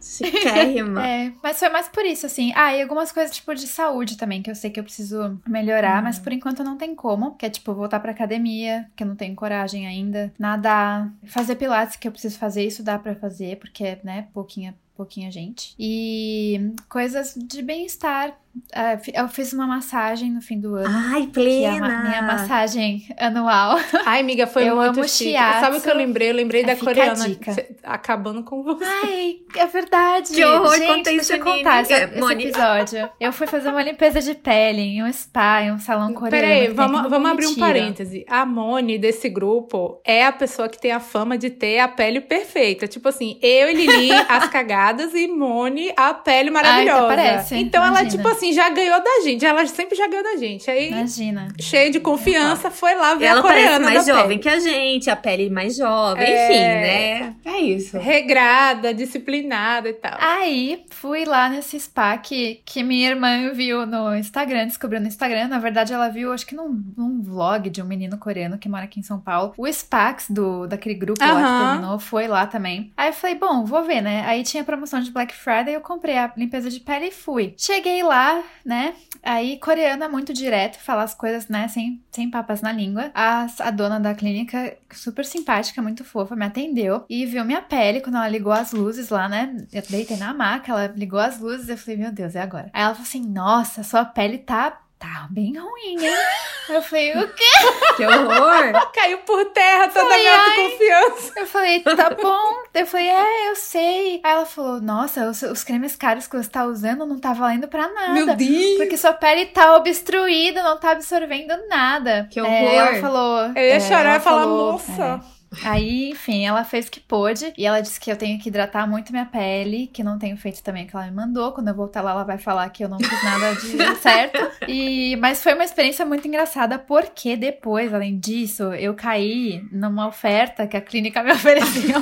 Speaker 2: Chiquérrima.
Speaker 1: É, mas foi mais por isso, assim. Ah, e algumas coisas, tipo, de saúde também, que eu sei que eu preciso melhorar, mas por enquanto não tem como. Que é, tipo, voltar pra academia, que eu não tenho coragem ainda. Nadar, fazer pilates, que eu preciso fazer, isso dá pra fazer, porque, né, pouquinha, pouquinha gente. E coisas de bem-estar. Fi- eu fiz uma massagem no fim do ano.
Speaker 2: Ai,
Speaker 1: Que é a
Speaker 2: plena.
Speaker 1: minha massagem anual.
Speaker 3: Ai, amiga, foi
Speaker 1: Eu
Speaker 3: muito
Speaker 1: amo
Speaker 3: chique.
Speaker 1: shiatsu.
Speaker 3: Sabe o que eu lembrei? Eu lembrei
Speaker 1: É,
Speaker 3: da
Speaker 1: a
Speaker 3: coreana cê- acabando com você.
Speaker 1: Ai, é verdade.
Speaker 2: Que horror,
Speaker 1: Gente,
Speaker 2: conta
Speaker 1: deixa
Speaker 2: isso,
Speaker 1: eu contar esse,
Speaker 2: É,
Speaker 1: episódio. Eu fui fazer uma limpeza de pele em um spa, em um salão coreano.
Speaker 3: Peraí, vamos, vamos abrir um parêntese. A Moni desse grupo é a pessoa que tem a fama de ter a pele perfeita. Tipo assim, eu e Lili, as cagadas, e Moni, a pele maravilhosa.
Speaker 1: até parece,
Speaker 3: então ela,
Speaker 1: imagina.
Speaker 3: tipo assim, já ganhou da gente. Ela sempre já ganhou da gente. Aí,
Speaker 1: Imagina.
Speaker 3: cheia de confiança, foi lá ver
Speaker 2: Ela
Speaker 3: a coreana
Speaker 2: parece mais
Speaker 3: da
Speaker 2: jovem
Speaker 3: pele.
Speaker 2: que a gente, a pele mais jovem,
Speaker 3: É.
Speaker 2: enfim, né? É isso.
Speaker 3: Regrada, disciplinada e tal.
Speaker 1: Aí, fui lá nesse spa que, que minha irmã viu no Instagram, descobriu no Instagram. Na verdade, ela viu, acho que num, num vlog de um menino coreano que mora aqui em São Paulo. O Spax, do, daquele grupo lá que terminou, foi lá também. Aí eu falei, bom, vou ver, né? Aí tinha promoção de Black Friday, eu comprei a limpeza de pele e fui. Cheguei lá, lá, né? Aí, coreana muito direto, fala as coisas, né, sem, sem papas na língua. A, a dona da clínica, super simpática, muito fofa, me atendeu e viu minha pele quando ela ligou as luzes lá, né? Eu deitei na maca, ela ligou as luzes, eu falei, meu Deus, é agora. Aí ela falou assim: nossa, sua pele tá tá bem ruim, hein? Eu falei, o quê?
Speaker 2: Que horror!
Speaker 3: Caiu por terra toda
Speaker 1: Falei,
Speaker 3: a minha
Speaker 1: ai.
Speaker 3: autoconfiança.
Speaker 1: Eu falei, tá bom. Eu falei, é, eu sei. Aí ela falou, nossa, os, os cremes caros que você tá usando não tá valendo pra nada.
Speaker 3: Meu Deus!
Speaker 1: Porque sua pele tá obstruída, não tá absorvendo nada.
Speaker 2: Que
Speaker 1: É,
Speaker 2: horror.
Speaker 1: ela falou.
Speaker 3: Eu ia
Speaker 1: é,
Speaker 3: chorar e falar,
Speaker 1: falou,
Speaker 3: moça.
Speaker 1: é. Aí, enfim, ela fez o que pôde. E ela disse que eu tenho que hidratar muito minha pele, que não tenho feito também o que ela me mandou. Quando eu voltar lá, ela vai falar que eu não fiz nada de certo. E, mas foi uma experiência muito engraçada, porque depois, além disso, eu caí numa oferta que a clínica me ofereceu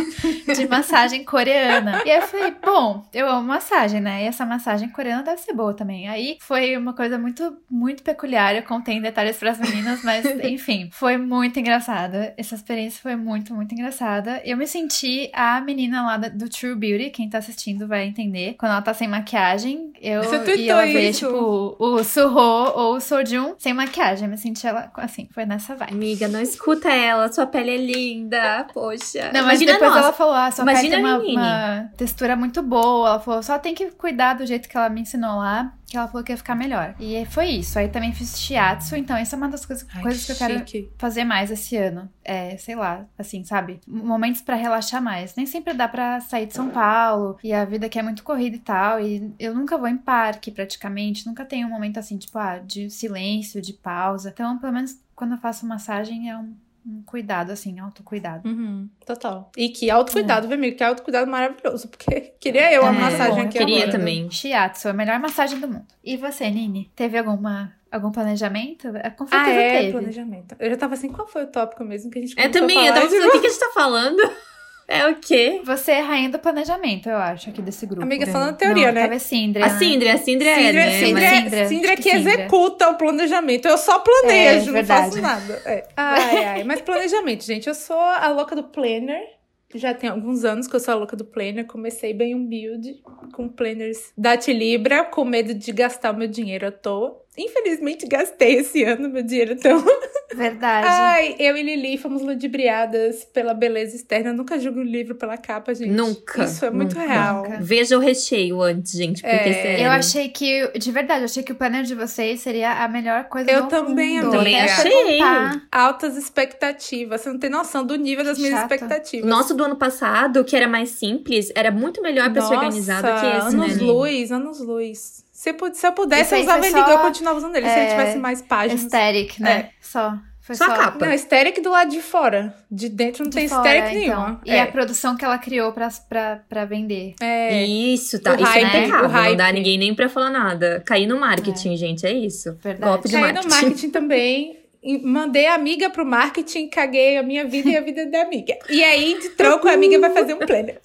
Speaker 1: de massagem coreana. E aí eu falei, bom, eu amo massagem, né? E essa massagem coreana deve ser boa também. Aí foi uma coisa muito, muito peculiar. Eu contei em detalhes para as meninas, mas enfim, foi muito engraçada. Essa experiência foi muito, muito engraçada. Eu me senti a menina lá do True Beauty, quem tá assistindo vai entender. Quando ela tá sem maquiagem, eu
Speaker 3: Você
Speaker 1: e ela vê,
Speaker 3: isso.
Speaker 1: tipo, o Suho ou o Sojun sem maquiagem. Eu me senti ela, assim, foi nessa vibe.
Speaker 2: Amiga, não escuta ela, sua pele é linda, poxa.
Speaker 1: Não, mas
Speaker 2: Imagina
Speaker 1: depois ela falou, ah, sua
Speaker 2: Imagina
Speaker 1: pele tem uma, uma textura muito boa. Ela falou, só tem que cuidar do jeito que ela me ensinou lá, que ela falou que ia ficar melhor. E foi isso. Aí também fiz shiatsu, então essa é uma das coisas,
Speaker 3: Ai,
Speaker 1: coisas que eu quero fazer mais esse ano. É, sei lá, assim, sabe? Momentos pra relaxar mais. Nem sempre dá pra sair de São Paulo e a vida aqui é muito corrida e tal. E eu nunca vou em parque praticamente, nunca tenho um momento assim, tipo, ah, de silêncio, de pausa. Então, pelo menos quando eu faço massagem é um, um cuidado, assim, autocuidado.
Speaker 3: Uhum, total. E que autocuidado, viu, amigo? Que autocuidado maravilhoso. Porque queria eu a
Speaker 1: É,
Speaker 3: massagem
Speaker 1: bom,
Speaker 3: aqui
Speaker 2: queria
Speaker 3: agora.
Speaker 2: também.
Speaker 1: Shiatsu, a melhor massagem do mundo. E você, Nini? Teve alguma, algum planejamento? É, Com
Speaker 3: Ah,
Speaker 1: certeza
Speaker 3: é,
Speaker 1: teve.
Speaker 3: planejamento. Eu já tava assim, qual foi o tópico mesmo que a gente a
Speaker 2: também, eu tava pensando, o que, que a gente tá falando? É o quê?
Speaker 1: Você é a rainha do planejamento, eu acho, aqui desse grupo.
Speaker 3: Amiga, falando teoria,
Speaker 1: Não,
Speaker 3: né?
Speaker 1: Talvez Sindra.
Speaker 2: A? Sindra, a Sindra é,
Speaker 3: Sindra,
Speaker 2: né?
Speaker 3: Sindra,
Speaker 1: Sindra,
Speaker 3: Sindra, que
Speaker 1: que Sindra.
Speaker 3: executa o planejamento. Eu só
Speaker 1: É,
Speaker 3: planejo, não
Speaker 1: verdade.
Speaker 3: faço nada. É. Ai, ai. Mas planejamento, gente. Eu sou a louca do planner. Já tem alguns anos que eu sou a louca do planner. Comecei bem um build com planners da Tilibra, com medo de gastar o meu dinheiro à toa. Infelizmente, gastei esse ano meu dinheiro, então.
Speaker 1: Verdade.
Speaker 3: Ai, eu e Lili fomos ludibriadas pela beleza externa. Eu nunca julgo o livro pela capa, gente.
Speaker 2: Nunca,
Speaker 3: Isso é muito
Speaker 2: nunca.
Speaker 3: real.
Speaker 1: Nunca.
Speaker 2: Veja o recheio antes, gente, porque
Speaker 3: É,
Speaker 2: sério.
Speaker 1: eu achei que, de verdade, eu achei que o planner de vocês seria a melhor coisa
Speaker 3: Eu
Speaker 1: do
Speaker 3: também,
Speaker 1: mundo.
Speaker 3: amiga.
Speaker 1: Até
Speaker 2: Achei.
Speaker 1: perguntar.
Speaker 3: Altas expectativas. Você não tem noção do nível das minhas
Speaker 1: Chato.
Speaker 3: expectativas.
Speaker 2: O nosso do ano passado, que era mais simples, era muito melhor pra se organizar do que esse, né?
Speaker 3: anos luz, anos luz. Se, se eu pudesse,
Speaker 1: Esse
Speaker 3: eu usava ele,
Speaker 1: só,
Speaker 3: eu continuava usando ele. se ele
Speaker 1: é,
Speaker 3: tivesse mais páginas.
Speaker 1: Aesthetic, né? Só. Foi
Speaker 2: Só
Speaker 1: só,
Speaker 2: a capa.
Speaker 3: Não, aesthetic do lado de fora. De dentro não
Speaker 1: de
Speaker 3: tem
Speaker 1: fora,
Speaker 3: aesthetic
Speaker 1: então.
Speaker 3: nenhuma.
Speaker 1: E
Speaker 3: é.
Speaker 1: a produção que ela criou pra, pra, pra vender.
Speaker 3: É.
Speaker 2: Isso, tá.
Speaker 3: O
Speaker 2: isso
Speaker 3: hype,
Speaker 2: é impecável.
Speaker 3: o hype.
Speaker 2: Não dá ninguém nem pra falar nada. Cair no marketing, gente, é isso.
Speaker 1: Verdade.
Speaker 2: Golpe de
Speaker 3: Caí
Speaker 2: marketing.
Speaker 3: no marketing também. Mandei a amiga pro marketing, caguei a minha vida e a vida da amiga. E aí, de troco, a amiga vai fazer um planner.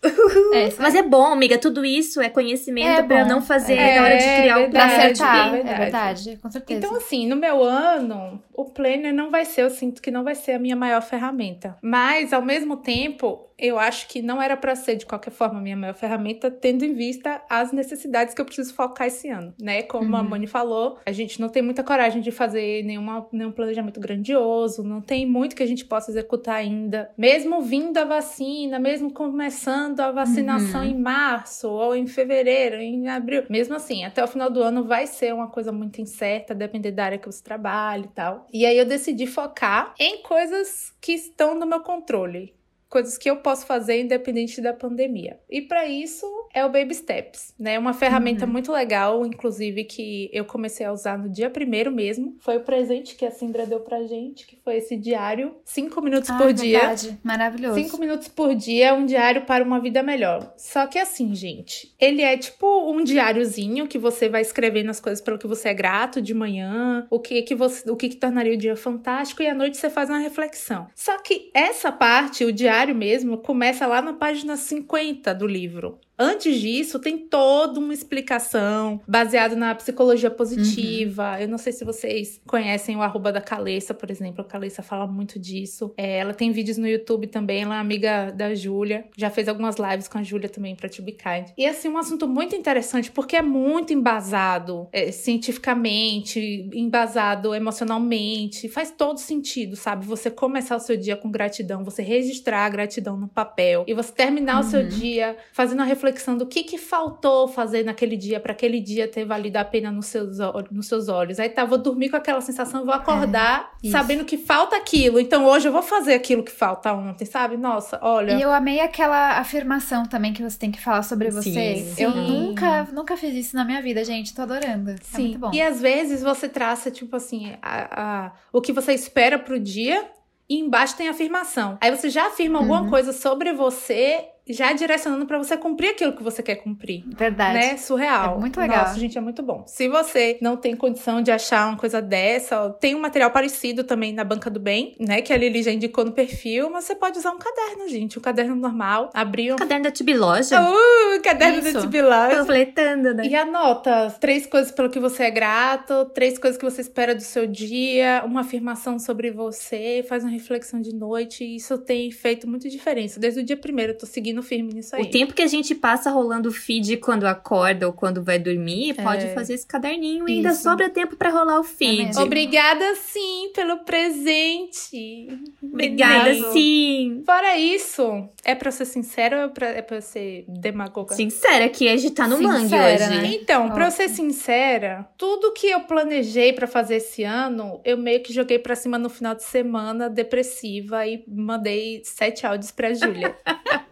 Speaker 1: É,
Speaker 2: Mas é bom, amiga, tudo isso é conhecimento
Speaker 1: É
Speaker 2: pra
Speaker 1: bom.
Speaker 2: não fazer
Speaker 3: É,
Speaker 2: na hora de criar o
Speaker 1: Pra
Speaker 3: verdade,
Speaker 1: acertar,
Speaker 3: verdade.
Speaker 1: é verdade, com certeza.
Speaker 3: Então, assim, no meu ano, o planner não vai ser, eu sinto que não vai ser a minha maior ferramenta. Mas, ao mesmo tempo, eu acho que não era pra ser, de qualquer forma, a minha maior ferramenta, tendo em vista as necessidades que eu preciso focar esse ano, né? Como a
Speaker 1: Uhum.
Speaker 3: Moni falou, a gente não tem muita coragem de fazer nenhuma, nenhum planejamento grandioso, não tem muito que a gente possa executar ainda. Mesmo vindo a vacina, mesmo começando a vacinação
Speaker 1: Uhum.
Speaker 3: em março, ou em fevereiro, em abril. Mesmo assim, até o final do ano vai ser uma coisa muito incerta, depender da área que você trabalha e tal. E aí eu decidi focar em coisas que estão no meu controle. Coisas que eu posso fazer independente da pandemia. E para isso é o Baby Steps, né? Uma ferramenta
Speaker 1: Uhum.
Speaker 3: muito legal, inclusive, que eu comecei a usar no dia primeiro mesmo. Foi o presente que a Sindra deu pra gente, que foi esse diário. Cinco minutos
Speaker 1: Ah,
Speaker 3: por dia.
Speaker 1: verdade. Maravilhoso.
Speaker 3: Cinco minutos por dia é um diário para uma vida melhor. Só que assim, gente, ele é tipo um diáriozinho que você vai escrevendo as coisas pelo que você é grato de manhã, o que que você, o que, que tornaria o dia fantástico e à noite você faz uma reflexão. Só que essa parte, o diário mesmo, começa lá na página 50 do livro. Antes disso, tem toda uma explicação baseada na psicologia positiva. Uhum. Eu não sei se vocês conhecem o arroba da Caleça, por exemplo. A Caleça fala muito disso. É, ela tem vídeos no YouTube também, ela é amiga da Júlia. Já fez algumas lives com a Júlia também pra To Be Kind. E assim, um assunto muito interessante, porque é muito embasado é, cientificamente, embasado emocionalmente. Faz todo sentido, sabe? Você começar o seu dia com gratidão, você registrar a gratidão no papel e você terminar uhum. o seu uhum. dia fazendo a reflexão do que que faltou fazer naquele dia para aquele dia ter valido a pena nos seus, nos seus olhos. Aí tá, vou dormir com aquela sensação, vou acordar é, sabendo que falta aquilo. Então hoje eu vou fazer aquilo que falta ontem, sabe? Nossa, olha.
Speaker 1: E eu amei aquela afirmação também que você tem que falar sobre você. Sim, sim. Eu nunca, nunca fiz isso na minha vida, gente. Tô adorando. É sim. É muito bom.
Speaker 3: E às vezes você traça, tipo assim, a, a, o que você espera pro dia e embaixo tem afirmação. Aí você já afirma uhum. alguma coisa sobre você já direcionando para você cumprir aquilo que você quer cumprir.
Speaker 1: Verdade.
Speaker 3: Né? Surreal.
Speaker 1: É muito legal.
Speaker 3: Nossa, gente, é muito bom. Se você não tem condição de achar uma coisa dessa, tem um material parecido também na Banca do Bem, né? Que a Lili já indicou no perfil, mas você pode usar um caderno, gente. Um caderno normal. Abrir um...
Speaker 2: Caderno da Tibiloja.
Speaker 3: Uh, caderno Isso. da Tibiloja.
Speaker 2: Panfletando, né?
Speaker 3: E anota três coisas pelo que você é grato, três coisas que você espera do seu dia, uma afirmação sobre você, faz uma reflexão de noite. Isso tem feito muita diferença. Desde o dia primeiro eu tô seguindo seguindo firme nisso aí.
Speaker 2: O tempo que a gente passa rolando feed quando acorda ou quando vai dormir, é. pode fazer esse caderninho e ainda sobra tempo para rolar o feed.
Speaker 3: É Obrigada sim pelo presente.
Speaker 2: Obrigada sim.
Speaker 3: Fora isso, é pra ser sincero ou é pra, é pra ser demagoga?
Speaker 2: Sincera, que a gente tá no sincera, mangue hoje. Né?
Speaker 3: Então, pra eu ser sincera, tudo que eu planejei para fazer esse ano, eu meio que joguei pra cima no final de semana, depressiva, e mandei sete áudios pra Júlia.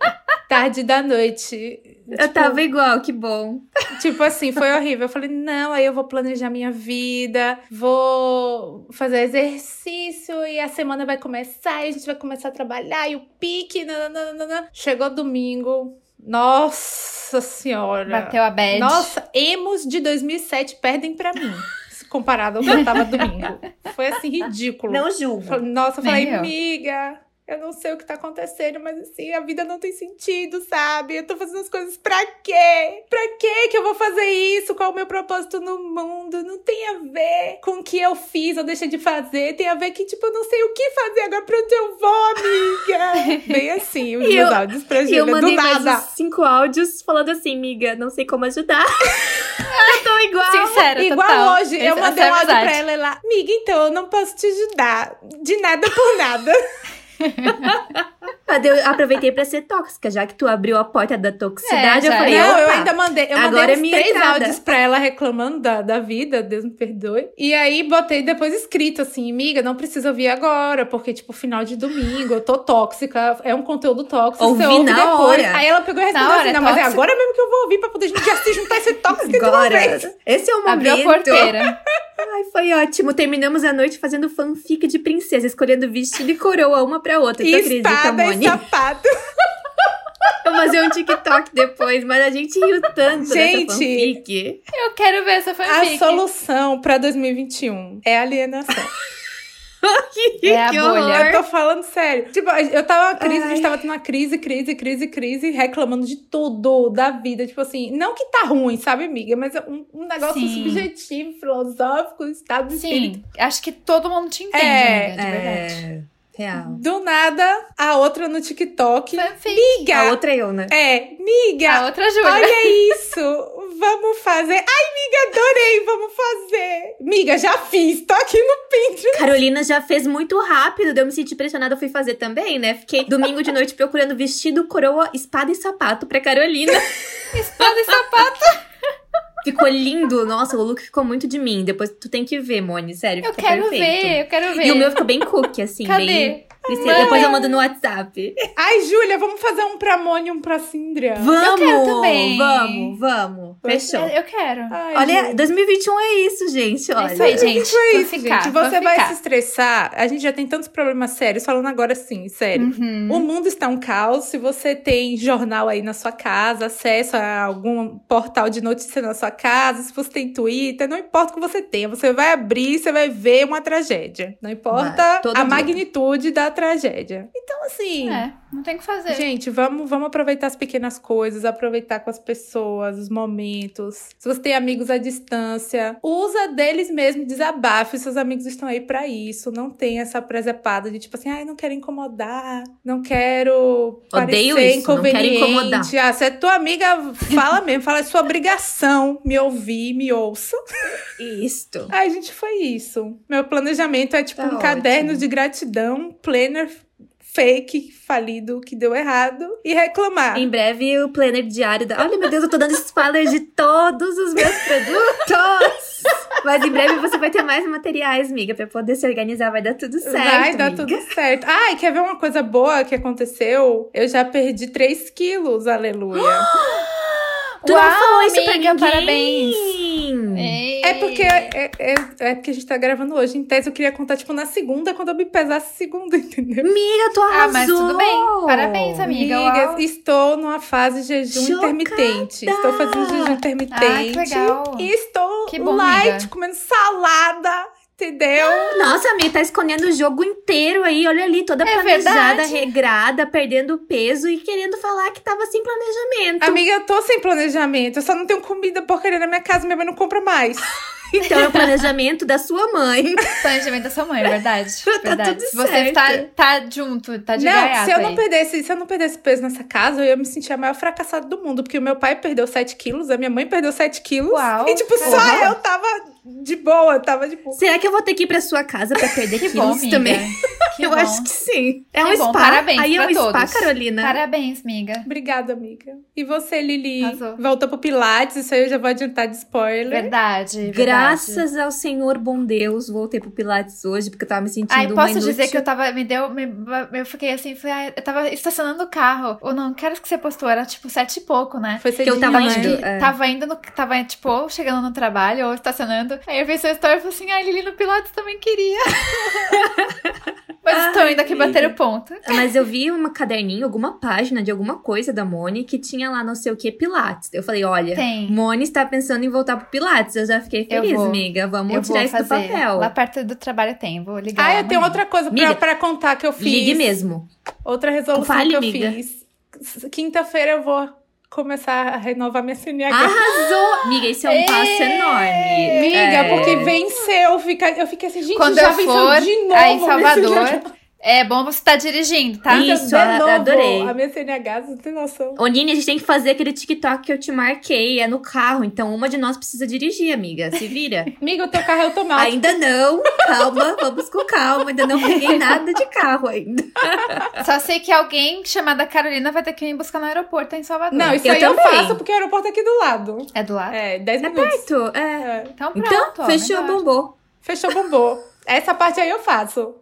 Speaker 3: tarde da noite.
Speaker 2: Eu tipo, tava igual, que bom.
Speaker 3: Tipo assim, foi horrível. Eu falei, não, aí eu vou planejar minha vida, vou fazer exercício e a semana vai começar e a gente vai começar a trabalhar e o pique. Nananana. Chegou domingo. Nossa senhora.
Speaker 1: Bateu a bad.
Speaker 3: Nossa, emos de 2007 perdem pra mim. Comparado ao que eu tava domingo. Foi assim, ridículo.
Speaker 2: Não julgo.
Speaker 3: Nossa, eu falei, amiga, eu não sei o que tá acontecendo, mas assim, a vida não tem sentido, sabe? Eu tô fazendo as coisas pra quê? Pra quê que eu vou fazer isso? Qual é o meu propósito no mundo? Não tem a ver com o que eu fiz ou deixei de fazer. Tem a ver que, tipo, eu não sei o que fazer agora pra onde eu vou, amiga. Bem assim, os meus eu, áudios pra Júlia,
Speaker 2: eu mandei
Speaker 3: do nada.
Speaker 2: Mais cinco áudios falando assim, amiga, não sei como ajudar. eu tô igual.
Speaker 1: Sincera,
Speaker 3: Igual
Speaker 1: total.
Speaker 3: hoje, eu mandei um áudio pra ela lá. Amiga, então, eu não posso te ajudar. De nada por nada.
Speaker 2: eu aproveitei pra ser tóxica, já que tu abriu a porta da toxicidade. É, eu falei,
Speaker 3: não,
Speaker 2: eu
Speaker 3: ainda mandei, eu
Speaker 2: Agora
Speaker 3: mandei
Speaker 2: é
Speaker 3: três entrada. áudios pra ela reclamando da, da vida, Deus me perdoe. E aí botei depois escrito assim, amiga, não precisa ouvir agora, porque, tipo, final de domingo, eu tô tóxica, é um conteúdo tóxico,
Speaker 2: ouvi
Speaker 3: você ouve
Speaker 2: na
Speaker 3: depois.
Speaker 2: Hora.
Speaker 3: Aí ela pegou e respondeu assim, não, mas é agora mesmo que eu vou ouvir pra poder já se juntar e ser tóxica
Speaker 2: agora.
Speaker 3: de uma vez.
Speaker 2: Esse é o momento.
Speaker 1: Abriu a porteira.
Speaker 2: Ai, foi ótimo. Terminamos a noite fazendo fanfic de princesa, escolhendo vestido e coroa uma pra outra. Tu acredita, Moni?
Speaker 3: E sapato.
Speaker 2: Vou fazer um TikTok depois, mas a gente riu tanto
Speaker 3: gente,
Speaker 2: dessa fanfic.
Speaker 1: Eu quero ver essa fanfic.
Speaker 3: A solução pra 2021 é alienação.
Speaker 1: é a bolha.
Speaker 3: Eu tô falando sério. Tipo, eu tava crise, Ai. a gente tava tendo uma crise, crise, crise, crise, reclamando de tudo da vida. Tipo assim, não que tá ruim, sabe, amiga? Mas é um, um negócio Sim. subjetivo, filosófico, estado de Sim, espírito.
Speaker 1: acho que todo mundo te entende, é, amiga, de é... verdade.
Speaker 2: Real.
Speaker 3: Do nada, a outra no TikTok.
Speaker 1: Fanfic.
Speaker 3: Miga!
Speaker 2: A outra eu, né?
Speaker 3: É, miga!
Speaker 1: A outra Júlia.
Speaker 3: Olha isso! Vamos fazer. Ai, miga, adorei, vamos fazer. Miga, já fiz, tô aqui no Pinterest.
Speaker 2: Carolina já fez muito rápido, eu me senti pressionada, eu fui fazer também, né? Fiquei domingo de noite procurando vestido, coroa, espada e sapato pra Carolina.
Speaker 1: espada e sapato?
Speaker 2: Ficou lindo. Nossa, o look ficou muito de mim. Depois tu tem que ver, Moni. Sério,
Speaker 1: eu quero
Speaker 2: perfeito.
Speaker 1: ver, eu quero ver.
Speaker 2: E o meu ficou bem cookie, assim.
Speaker 1: Cadê?
Speaker 2: Bem... Depois eu mando no WhatsApp.
Speaker 3: Ai, Júlia, vamos fazer um pra Moni e um pra Cindria.
Speaker 2: Vamos!
Speaker 1: Eu quero também.
Speaker 2: Vamos, vamos. Fechou.
Speaker 1: Eu, quero.
Speaker 3: Ai,
Speaker 2: Olha,
Speaker 3: gente.
Speaker 2: 2021 é isso, gente. Olha.
Speaker 1: É isso aí, gente. Vou
Speaker 3: isso,
Speaker 1: ficar,
Speaker 3: gente. Você vai
Speaker 1: ficar.
Speaker 3: se estressar. A gente já tem tantos problemas sérios, falando agora sim, sério.
Speaker 1: Uhum.
Speaker 3: O mundo está um caos. Se você tem jornal aí na sua casa, acesso a algum portal de notícia na sua casa, se você tem Twitter, não importa o que você tenha, você vai abrir, você vai ver uma tragédia. Não importa
Speaker 2: Vai,
Speaker 3: a
Speaker 2: dia.
Speaker 3: magnitude da tragédia. Então, assim.
Speaker 1: É, não tem o que fazer.
Speaker 3: Gente, vamos, vamos aproveitar as pequenas coisas, aproveitar com as pessoas, os momentos. Se você tem amigos à distância, usa deles mesmo, desabafe. Seus amigos estão aí pra isso. Não tem essa presepada de tipo assim, ai, não quero incomodar, não quero
Speaker 2: Odeio
Speaker 3: parecer
Speaker 2: isso, não quero
Speaker 3: inconveniente.
Speaker 2: incomodar.
Speaker 3: Ah, se é tua amiga, fala mesmo, fala, é sua obrigação me ouvir, me ouça.
Speaker 2: Isto.
Speaker 3: Ai, gente, foi isso. Meu planejamento é tipo
Speaker 2: Tá
Speaker 3: um caderno
Speaker 2: ótimo.
Speaker 3: de gratidão, planner fake, falido, que deu errado, e reclamar.
Speaker 2: Em breve, o planner diário da. Olha, meu Deus, eu tô dando spoiler de todos os meus produtos! Mas em breve você vai ter mais materiais, amiga, pra poder se organizar. Vai dar tudo certo.
Speaker 3: Vai dar
Speaker 2: amiga.
Speaker 3: tudo certo. Ai, quer ver uma coisa boa que aconteceu? Eu já perdi 3 quilos, aleluia.
Speaker 2: Tu não
Speaker 1: Uau,
Speaker 2: falou isso pra ninguém.
Speaker 1: parabéns.
Speaker 2: Ei.
Speaker 3: É porque é, é, é porque a gente tá gravando hoje. Em tese, eu queria contar, tipo, na segunda, quando eu me pesasse segunda, entendeu?
Speaker 2: Amiga, tu
Speaker 1: Ah,
Speaker 2: arrasou!
Speaker 1: mas tudo bem. Parabéns, amiga. Uau.
Speaker 3: estou numa fase de jejum
Speaker 2: Chocada.
Speaker 3: intermitente. Estou fazendo jejum intermitente.
Speaker 1: Ah, que legal.
Speaker 3: E estou
Speaker 1: Que bom,
Speaker 3: light, comendo salada, entendeu?
Speaker 2: Nossa, amiga, tá escondendo o jogo inteiro aí. Olha ali, toda
Speaker 1: É
Speaker 2: planejada,
Speaker 1: verdade.
Speaker 2: regrada, perdendo peso e querendo falar que tava sem planejamento.
Speaker 3: Amiga, eu tô sem planejamento. Eu só não tenho comida porcaria na minha casa. Minha mãe não compra mais.
Speaker 2: Então é o planejamento da sua mãe.
Speaker 1: Planejamento da sua mãe, é verdade.
Speaker 2: Tá
Speaker 1: verdade.
Speaker 2: tudo
Speaker 1: Se você
Speaker 2: certo.
Speaker 1: tá, tá junto, tá de
Speaker 3: não, se eu não
Speaker 1: aí.
Speaker 3: perdesse, se eu não perdesse peso nessa casa, eu ia me sentir a maior fracassada do mundo. Porque o meu pai perdeu 7 quilos, a minha mãe perdeu 7 quilos.
Speaker 1: Uau,
Speaker 3: e, tipo, só eu tava de boa, tava de boa.
Speaker 2: Será que eu vou ter que ir pra sua casa pra perder
Speaker 1: Que
Speaker 2: quilos
Speaker 1: bom, amiga.
Speaker 2: também?
Speaker 1: Que
Speaker 2: eu
Speaker 1: bom.
Speaker 2: acho que sim. É
Speaker 1: Que
Speaker 2: um
Speaker 1: bom,
Speaker 2: spa.
Speaker 1: parabéns
Speaker 2: Aí é um
Speaker 1: pra
Speaker 2: spa,
Speaker 1: todos.
Speaker 2: Carolina.
Speaker 1: Parabéns, amiga.
Speaker 3: Obrigada, amiga. E você, Lili?
Speaker 1: Arrasou.
Speaker 3: Voltou pro Pilates, isso aí eu já vou adiantar de spoiler.
Speaker 1: Verdade. verdade.
Speaker 2: Graças ao Senhor bom Deus, voltei pro Pilates hoje, porque eu tava me sentindo
Speaker 1: Ai,
Speaker 2: uma
Speaker 1: posso
Speaker 2: inútil.
Speaker 1: dizer que eu tava, me deu, me- eu fiquei assim, falei, ai, eu tava estacionando o carro, ou não, que horas que você postou? Era tipo sete e pouco, né?
Speaker 3: Foi
Speaker 2: eu
Speaker 3: cedinho,
Speaker 2: tava
Speaker 3: né?
Speaker 2: indo. É.
Speaker 1: Tava indo no, tava, tipo, chegando no trabalho, ou estacionando. Aí eu vi sua história e falei assim, ai, Lili no Pilates também queria. Mas
Speaker 2: Ai,
Speaker 1: estou indo aqui bater o ponto.
Speaker 2: Mas eu vi uma caderninho, alguma página de alguma coisa da Moni que tinha lá não sei o que Pilates. Eu falei, olha,
Speaker 1: Tem.
Speaker 2: Moni está pensando em voltar pro Pilates. Eu já fiquei feliz,
Speaker 1: vou.
Speaker 2: amiga. Vamos
Speaker 1: eu
Speaker 2: tirar
Speaker 1: vou
Speaker 2: isso do
Speaker 1: fazer.
Speaker 2: papel.
Speaker 1: Lá perto do trabalho tem, vou ligar.
Speaker 3: Ah, eu tenho outra coisa pra contar que eu fiz.
Speaker 2: Ligue mesmo.
Speaker 3: Outra resolução
Speaker 2: Fale,
Speaker 3: que eu
Speaker 2: amiga.
Speaker 3: fiz. Quinta-feira eu vou começar a renovar minha CNH.
Speaker 2: Arrasou! Amiga, esse é um passo enorme.
Speaker 3: Amiga,
Speaker 2: É.
Speaker 3: porque venceu. Fica, eu fiquei assim, gente,
Speaker 1: Quando
Speaker 3: já
Speaker 1: eu
Speaker 3: venceu
Speaker 1: for
Speaker 3: de novo.
Speaker 1: aí em Salvador. É bom você estar dirigindo, tá?
Speaker 2: Isso. A-
Speaker 3: novo,
Speaker 2: adorei.
Speaker 3: A minha CNH, você não tem noção.
Speaker 2: Ô, Nini, a gente tem que fazer aquele TikTok que eu te marquei. É no carro. Então, uma de nós precisa dirigir, amiga. Se vira.
Speaker 3: Amiga, o teu carro é automático.
Speaker 2: ainda não. Calma, vamos com calma. Ainda não peguei nada de carro ainda.
Speaker 1: Só sei que alguém chamada Carolina vai ter que me buscar no aeroporto em Salvador.
Speaker 3: Não, isso
Speaker 2: Eu
Speaker 3: aí eu
Speaker 2: também.
Speaker 3: faço porque o aeroporto é aqui do lado.
Speaker 1: É do lado?
Speaker 3: É, 10
Speaker 2: É
Speaker 3: minutos.
Speaker 2: perto. É.
Speaker 3: É.
Speaker 1: Então pronto.
Speaker 2: Então,
Speaker 1: ó,
Speaker 2: fechou,
Speaker 1: melhor.
Speaker 2: bombou.
Speaker 3: Fechou, bombou. Essa parte aí eu faço.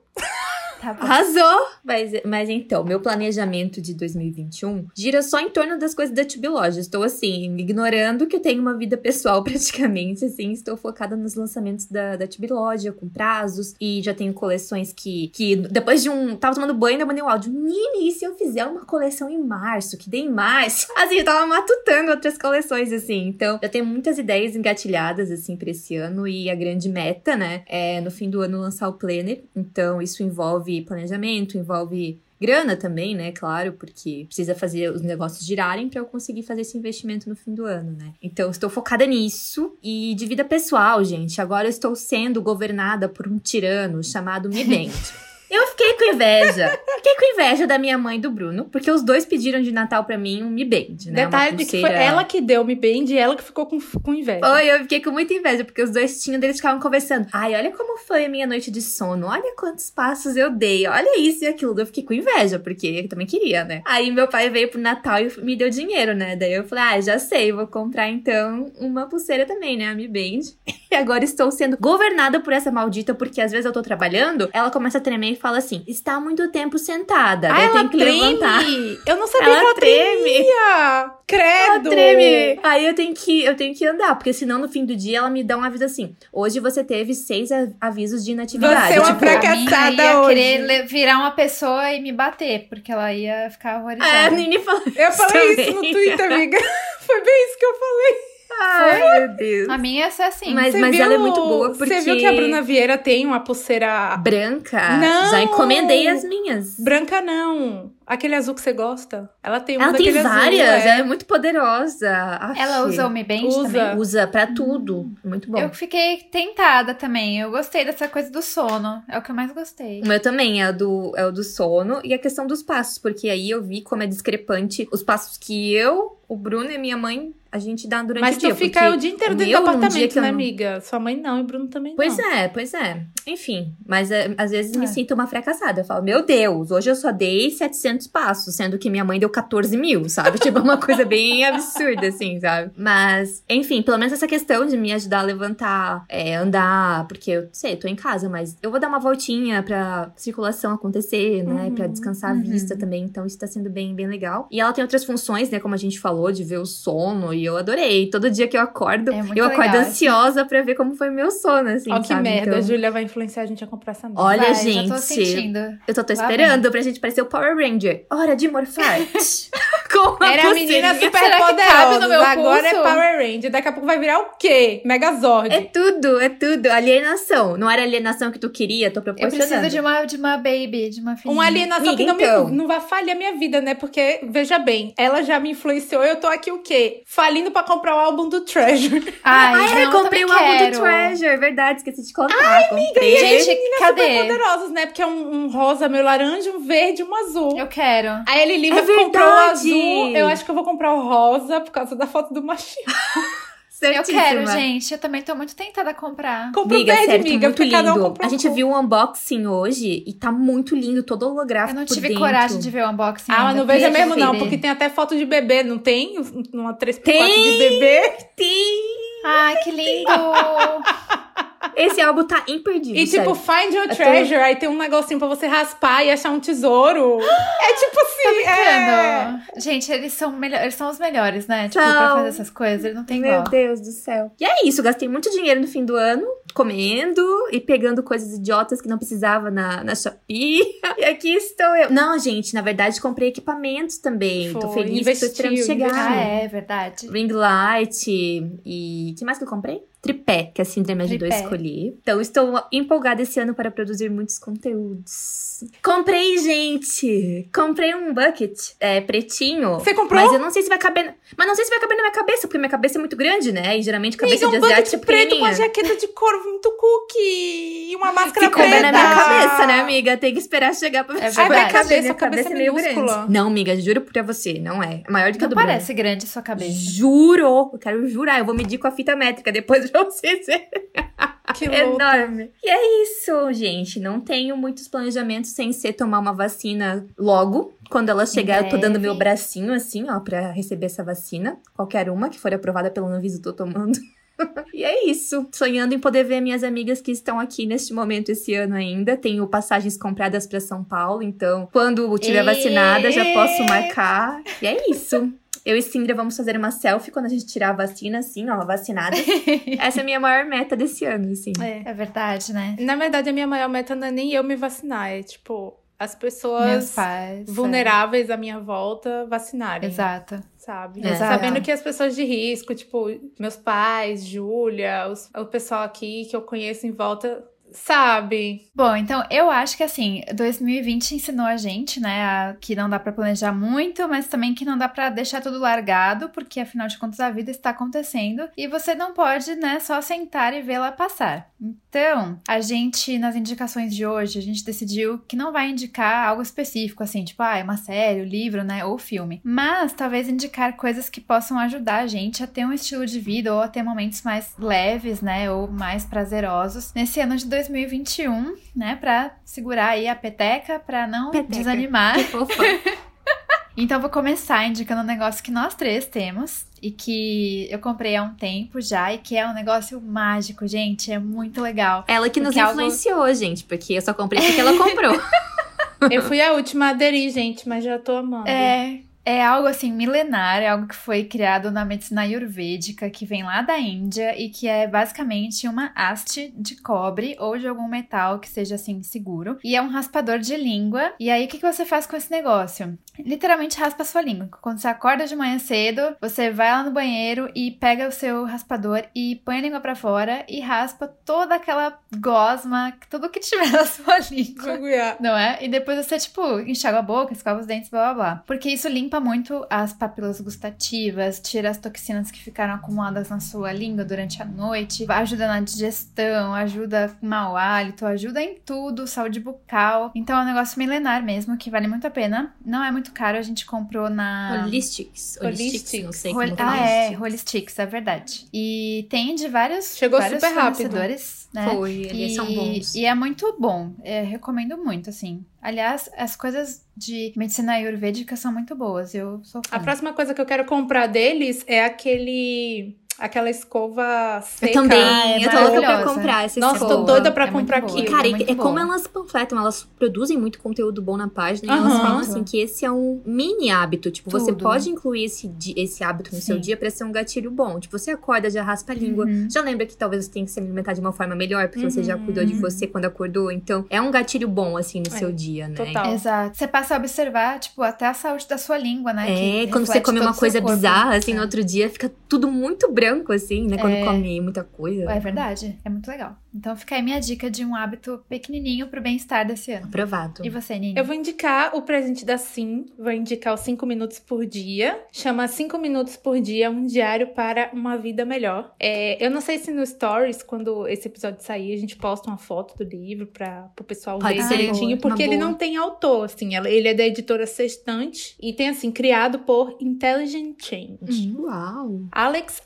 Speaker 1: Tá bom.
Speaker 2: Arrasou! Mas, mas então, meu planejamento de 2021 gira só em torno das coisas da Tube Loja. Estou, assim, ignorando que eu tenho uma vida pessoal praticamente, assim. Estou focada nos lançamentos da, da Tube Loja, com prazos. E já tenho coleções que, que depois de um... Tava tomando banho, ainda mandei um áudio. Nini, e se eu fizer uma coleção em março? Que dê em março? Assim, eu tava matutando outras coleções, assim. Então, já tenho muitas ideias engatilhadas, assim, pra esse ano. E a grande meta, né, é no fim do ano lançar o Planner. Então, isso envolve planejamento, envolve grana também, né? Claro, porque precisa fazer os negócios girarem pra eu conseguir fazer esse investimento no fim do ano, né? Então, estou focada nisso. E de vida pessoal, gente, agora eu estou sendo governada por um tirano chamado Mi Band. Eu fiquei com inveja. Fiquei com inveja da minha mãe e do Bruno, porque os dois pediram de Natal pra mim um Mi Band, né?
Speaker 3: Detalhe que foi ela que deu o Mi Band e ela que ficou com, com inveja.
Speaker 2: Oi, eu fiquei com muita inveja, porque os dois tinham, eles ficavam conversando. Ai, olha como foi a minha noite de sono, olha quantos passos eu dei, olha isso e aquilo. Eu fiquei com inveja, porque eu também queria, né? Aí meu pai veio pro Natal e me deu dinheiro, né? Daí eu falei, ah, já sei, vou comprar então uma pulseira também, né? A Mi Band. E agora estou sendo governada por essa maldita, porque às vezes eu tô trabalhando, ela começa a tremer e fala assim: está muito tempo sentada.
Speaker 3: Ah,
Speaker 2: eu tenho que
Speaker 3: treme?
Speaker 2: levantar.
Speaker 3: Eu não sabia
Speaker 2: Ela
Speaker 3: que ela
Speaker 2: treme.
Speaker 3: tremia. Credo.
Speaker 2: Ela treme. Aí eu tenho que eu tenho que andar, porque senão no fim do dia ela me dá um aviso assim: hoje você teve seis avisos de inatividade.
Speaker 3: Você é uma
Speaker 2: tipo,
Speaker 3: fracassada
Speaker 1: ia
Speaker 3: hoje.
Speaker 1: querer virar uma pessoa e me bater, porque ela ia ficar horrorizada.
Speaker 2: É, a Nini falou.
Speaker 3: Eu falei isso no. Twitter, amiga. Foi bem isso que eu falei.
Speaker 2: Ai, meu Deus.
Speaker 1: A minha ser assim.
Speaker 2: Mas- ela
Speaker 3: viu-
Speaker 2: é muito boa porque-
Speaker 3: Você viu que a Bruna Vieira tem uma pulseira
Speaker 2: Branca?
Speaker 3: Não!
Speaker 2: Já encomendei as minhas.
Speaker 3: branca, não. Aquele azul que você gosta. Ela tem uma
Speaker 2: Ela tem várias,
Speaker 3: azul.
Speaker 2: ela
Speaker 3: é.
Speaker 2: é muito poderosa. Aff.
Speaker 1: Ela usa o Mi Band
Speaker 3: Usa.
Speaker 1: também?
Speaker 2: Usa pra tudo. Muito bom.
Speaker 1: Eu fiquei tentada também. Eu gostei dessa coisa do sono. É o que eu mais gostei.
Speaker 2: O meu também é o, do, é o do sono e a questão dos passos, porque aí eu vi como é discrepante os passos que eu, o Bruno e minha mãe, a gente dá durante
Speaker 3: Mas
Speaker 2: o dia.
Speaker 3: tu fica o dia inteiro dentro do
Speaker 2: dia
Speaker 3: apartamento,
Speaker 2: eu
Speaker 3: né,
Speaker 2: não-
Speaker 3: amiga? Sua mãe não e Bruno também
Speaker 2: Pois
Speaker 3: não.
Speaker 2: é, pois é. Enfim, mas é, às vezes me
Speaker 1: É.
Speaker 2: sinto uma fracassada. Eu falo, meu Deus, hoje eu só dei 700 passos, sendo que minha mãe deu 14 mil, sabe? tipo, uma coisa bem absurda, assim, sabe? Mas, enfim, pelo menos essa questão de me ajudar a levantar, é, andar, porque eu sei, tô em casa, mas eu vou dar uma voltinha pra circulação acontecer, né?
Speaker 3: Uhum,
Speaker 2: Pra descansar
Speaker 1: uhum.
Speaker 2: a vista também. Então, isso tá sendo bem, bem legal. E ela tem outras funções, né? Como a gente falou, de ver o sono, e eu adorei. Todo dia que eu acordo,
Speaker 1: É
Speaker 2: eu acordo
Speaker 1: legal,
Speaker 2: ansiosa pra ver como foi o meu sono, assim,
Speaker 3: Ó, que
Speaker 2: sabe?
Speaker 3: merda.
Speaker 2: Então-
Speaker 3: A Júlia vai influenciar a gente a comprar essa merda.
Speaker 2: Olha,
Speaker 1: Vai,
Speaker 2: gente.
Speaker 1: Já tô sentindo.
Speaker 2: Eu tô, tô esperando pra gente parecer o Power Ranger. Hora de morfar. Com uma
Speaker 3: Era a menina super poderosa. Agora é? Power Ranger. Daqui a pouco vai virar o quê? Megazord.
Speaker 2: É tudo, é tudo. Alienação. Não era alienação que tu queria, tô
Speaker 1: Eu
Speaker 2: proporcionando.
Speaker 1: preciso de uma, de uma baby, de uma filhinha.
Speaker 3: Uma alienação
Speaker 2: Amiga,
Speaker 3: que não,
Speaker 2: então.
Speaker 3: me, não vai falhar a minha vida, né? Porque, veja bem, ela já me influenciou eu tô aqui o quê? Falindo pra comprar o álbum do Treasure.
Speaker 1: Ai,
Speaker 2: Ah, é,
Speaker 1: não,
Speaker 2: eu comprei o álbum
Speaker 1: quero.
Speaker 2: do Treasure, verdade, esqueci de contar. Ai, comprei.
Speaker 1: Gente,
Speaker 3: Super
Speaker 1: cadê?
Speaker 3: poderosos, né? Porque é um, um rosa, meio laranja, um verde e um azul.
Speaker 1: Eu quero.
Speaker 3: Aí ele Lívia
Speaker 2: É
Speaker 3: comprou o azul. Eu acho que eu vou comprar o rosa por causa da foto do machinho.
Speaker 1: Eu
Speaker 2: Certíssima.
Speaker 1: quero, gente. Eu também tô muito tentada a comprar.
Speaker 3: Compra o
Speaker 2: Amiga,
Speaker 3: verde,
Speaker 2: tá
Speaker 3: amiga,
Speaker 2: muito
Speaker 3: porque cada um
Speaker 2: lindo.
Speaker 3: compra
Speaker 2: A
Speaker 3: um
Speaker 2: gente viu o unboxing hoje e tá muito lindo, todo holográfico
Speaker 1: Eu não tive coragem de ver o unboxing.
Speaker 3: Ah, mas não veja mesmo não, porque tem até foto de bebê, não tem? Uma 3x4
Speaker 2: Tem.
Speaker 3: de bebê.
Speaker 2: Tem!
Speaker 1: Ai, que lindo!
Speaker 2: Esse álbum tá imperdível,
Speaker 3: E tipo,
Speaker 2: sério.
Speaker 3: find your
Speaker 2: Eu tô-
Speaker 3: treasure, aí tem um negocinho pra você raspar e achar um tesouro. é tipo assim, é...
Speaker 1: Brincando. Gente, eles são, melhor, eles são os melhores, né? Tipo,
Speaker 2: São.
Speaker 1: pra fazer essas coisas. Eles não tem
Speaker 2: Meu
Speaker 1: igual.
Speaker 2: Deus do céu. E é isso, gastei muito dinheiro no fim do ano, comendo e pegando coisas idiotas que não precisava na, na Shopee. E aqui estou eu. Não, gente, na verdade comprei equipamentos também. Tô
Speaker 3: Foi,
Speaker 2: feliz que tô esperando
Speaker 3: investiu,
Speaker 2: chegar.
Speaker 1: Ah, é verdade.
Speaker 2: Ring light e... que mais que eu comprei? Tripé, que a Cindy me ajudou a
Speaker 1: Tripé.
Speaker 2: escolher. Então, estou empolgada esse ano para produzir muitos conteúdos. Comprei, gente! Comprei um bucket é, pretinho.
Speaker 3: Você comprou?
Speaker 2: Mas eu não sei se vai caber. na- Mas não sei se vai caber na minha cabeça, porque minha cabeça é muito grande, né? E geralmente cabeça
Speaker 3: Amiga, um
Speaker 2: de asiático
Speaker 3: bucket
Speaker 2: é
Speaker 3: preto com a jaqueta de couro muito cookie e uma máscara
Speaker 2: Se couber
Speaker 3: preta.
Speaker 2: na minha cabeça, né, amiga? Tem que esperar chegar pra
Speaker 1: É
Speaker 2: ver.
Speaker 1: verdade.
Speaker 2: Caber,
Speaker 3: cabeça,
Speaker 2: minha
Speaker 3: a cabeça
Speaker 2: cabeça
Speaker 3: é
Speaker 2: meio
Speaker 3: minúscula.
Speaker 2: grande. Não, amiga, juro pra você, não é. É maior do que a
Speaker 1: Não
Speaker 2: do Bruno.
Speaker 1: parece grande sua cabeça.
Speaker 2: Juro! Eu quero jurar, eu vou medir com a fita métrica depois pra vocês verem.
Speaker 3: Que.
Speaker 2: Enorme. E é isso, gente. Não tenho muitos planejamentos sem ser tomar uma vacina logo. Quando ela chegar, eu tô dando meu bracinho assim, ó, pra receber essa vacina. Qualquer uma que for aprovada pela Anvisa, eu tô tomando. e é isso. Sonhando em poder ver minhas amigas que estão aqui neste momento esse ano ainda. Tenho passagens compradas pra São Paulo, então quando tiver
Speaker 1: Ê!
Speaker 2: vacinada já posso marcar. E é isso. Eu e Sindra vamos fazer uma selfie quando a gente tirar a vacina, assim, ó, vacinada. Essa é a minha maior meta desse ano, assim.
Speaker 3: É.
Speaker 1: É verdade, né?
Speaker 3: Na verdade, a minha maior meta não é nem eu me vacinar, é tipo, as pessoas
Speaker 1: pais. é.
Speaker 3: vulneráveis à minha volta vacinarem.
Speaker 1: Exato.
Speaker 3: Sabe?
Speaker 2: Exato.
Speaker 3: Sabendo que as pessoas de risco, tipo, meus pais, Júlia, o pessoal aqui que eu conheço em volta, sabe?
Speaker 1: Bom, então eu acho que assim, 2020 ensinou a gente, né, a- que não dá pra planejar muito, mas também que não dá pra deixar tudo largado, porque afinal de contas a vida está acontecendo e você não pode, né, só sentar e vê-la passar. Então, a gente nas indicações de hoje, a gente decidiu que não vai indicar algo específico assim, tipo, ah, é uma série, um livro, né, ou filme, mas talvez indicar coisas que possam ajudar a gente a ter um estilo de vida ou a ter momentos mais leves, né, ou mais prazerosos nesse ano de 2021, né, Pra segurar aí a peteca, pra não
Speaker 2: Peteca.
Speaker 1: desanimar.
Speaker 2: Que fofa.
Speaker 1: Então vou começar indicando um negócio que nós três temos e que eu comprei há um tempo já e que é um negócio mágico, gente. É muito legal.
Speaker 2: Ela que nos influenciou, algo... gente, porque eu só comprei porque ela comprou.
Speaker 3: eu fui a última a aderir, gente, mas já tô amando.
Speaker 1: É, é algo assim milenar, é algo que foi criado na medicina ayurvédica, que vem lá da Índia e que é basicamente uma haste de cobre ou de algum metal que seja assim seguro. E é um raspador de língua. E aí o que, que você faz com esse negócio? Literalmente raspa a sua língua. Quando você acorda de manhã cedo, você vai lá no banheiro e pega o seu raspador e põe a língua para fora e raspa toda aquela gosma, tudo que tiver na sua língua. Não é? E depois você, tipo, enxaga a boca, escova os dentes, blá blá blá. Porque isso limpa muito as papilas gustativas, tira as toxinas que ficaram acumuladas na sua língua durante a noite, ajuda na digestão, ajuda com mau hálito, ajuda em tudo, saúde bucal. Então é um negócio milenar mesmo, que vale muito a pena. Não é muito caro, a gente comprou na...
Speaker 2: Holistics. Holistics, não sei
Speaker 1: Hol... como Ah, é, Holistics, é verdade. E tem de vários
Speaker 3: Chegou
Speaker 1: vários
Speaker 3: super rápido.
Speaker 1: Né?
Speaker 2: Foi, eles
Speaker 1: e...
Speaker 2: são bons.
Speaker 1: E é muito bom, é, recomendo muito, assim. Aliás, as coisas de medicina ayurvédica são muito boas. Eu sou fã.
Speaker 3: A próxima coisa que eu quero comprar deles é aquele aquela escova seca.
Speaker 2: Eu também, é eu tô louca pra comprar essa
Speaker 3: Nossa,
Speaker 2: escova.
Speaker 3: tô doida pra é comprar aqui.
Speaker 2: Cara, é, é como elas panfletam, elas produzem muito conteúdo bom na página uhum. e elas falam assim que esse é um mini hábito. Tipo, Tudo. você pode incluir esse, esse hábito no Sim. seu dia pra ser um gatilho bom. Tipo, você acorda, já raspa a língua, uhum. já lembra que talvez você tenha que se alimentar de uma forma melhor, porque uhum. você já cuidou de uhum. você quando acordou. Então, é um gatilho bom, assim, no é, seu dia, né?
Speaker 3: Total.
Speaker 1: Exato. Você passa a observar, tipo, até a saúde da sua língua, né?
Speaker 2: É, quando você come uma coisa bizarra, assim, é. no outro dia, fica tudo muito branco, assim, né? Quando é... come muita coisa.
Speaker 1: É verdade, é muito legal. Então fica aí minha dica de um hábito pequenininho pro bem-estar desse ano.
Speaker 2: Aprovado.
Speaker 1: E você, Nini?
Speaker 3: Eu vou indicar o presente da Sim, vou indicar os 5 minutos por dia. Chama 5 minutos por dia, um diário para uma vida melhor. É, eu não sei se no Stories, quando esse episódio sair, a gente posta uma foto do livro para o pessoal Pode ver direitinho, porque ele não tem autor, assim, ele é da editora Sextante e tem, assim, criado por Intelligent Change.
Speaker 2: Hum, uau!
Speaker 3: Alex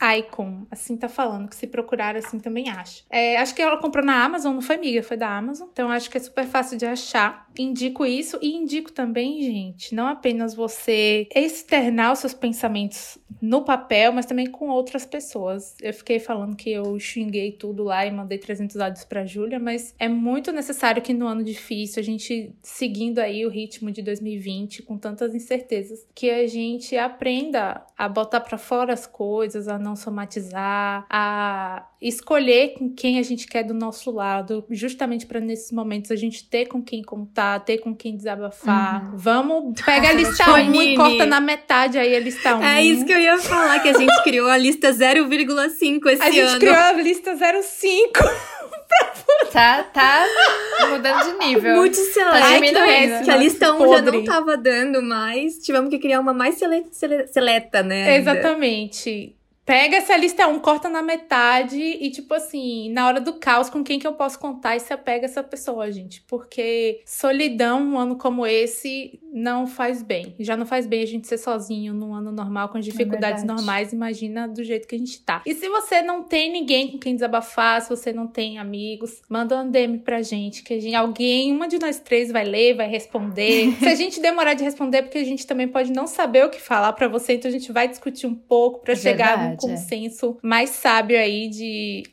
Speaker 3: Assim, tá falando que se procurar assim também acha. É, acho que ela comprou na Amazon, não foi amiga, foi da Amazon. Então acho que é super fácil de achar. Indico isso e indico também, gente, não apenas você externar os seus pensamentos no papel, mas também com outras pessoas. Eu fiquei falando que eu xinguei tudo lá e mandei 300 áudios pra Júlia, mas é muito necessário que no ano difícil, a gente seguindo aí o ritmo de 2020 com tantas incertezas, que a gente aprenda a botar para fora as coisas, a não a escolher com quem a gente quer do nosso lado, justamente para nesses momentos a gente ter com quem contar, ter com quem desabafar. Uhum. Vamos, pega a lista 1 e corta na metade aí a lista 1.
Speaker 2: É isso que eu ia falar, que a gente criou a lista 0,5 esse ano.
Speaker 3: A gente
Speaker 2: ano.
Speaker 3: criou a lista 0,5.
Speaker 1: Tá, tá mudando de nível.
Speaker 2: Muito select. Tá que a lista 1 já não tava dando mais. Tivemos que criar uma mais sele seleta, né?
Speaker 3: Ainda. Exatamente. Pega essa lista 1, corta na metade e, tipo assim, na hora do caos, com quem que eu posso contar e se apega essa pessoa, gente. Porque solidão, um ano como esse, não faz bem. Já não faz bem a gente ser sozinho num ano normal, com as é dificuldades é normais. Imagina do jeito que a gente tá. E se você não tem ninguém com quem desabafar, se você não tem amigos, manda um DM pra gente, que a gente, alguém, uma de nós três vai ler, vai responder. se a gente demorar de responder, é porque a gente também pode não saber o que falar para você, então a gente vai discutir um pouco para é chegar verdade, consenso é. mais sábio aí de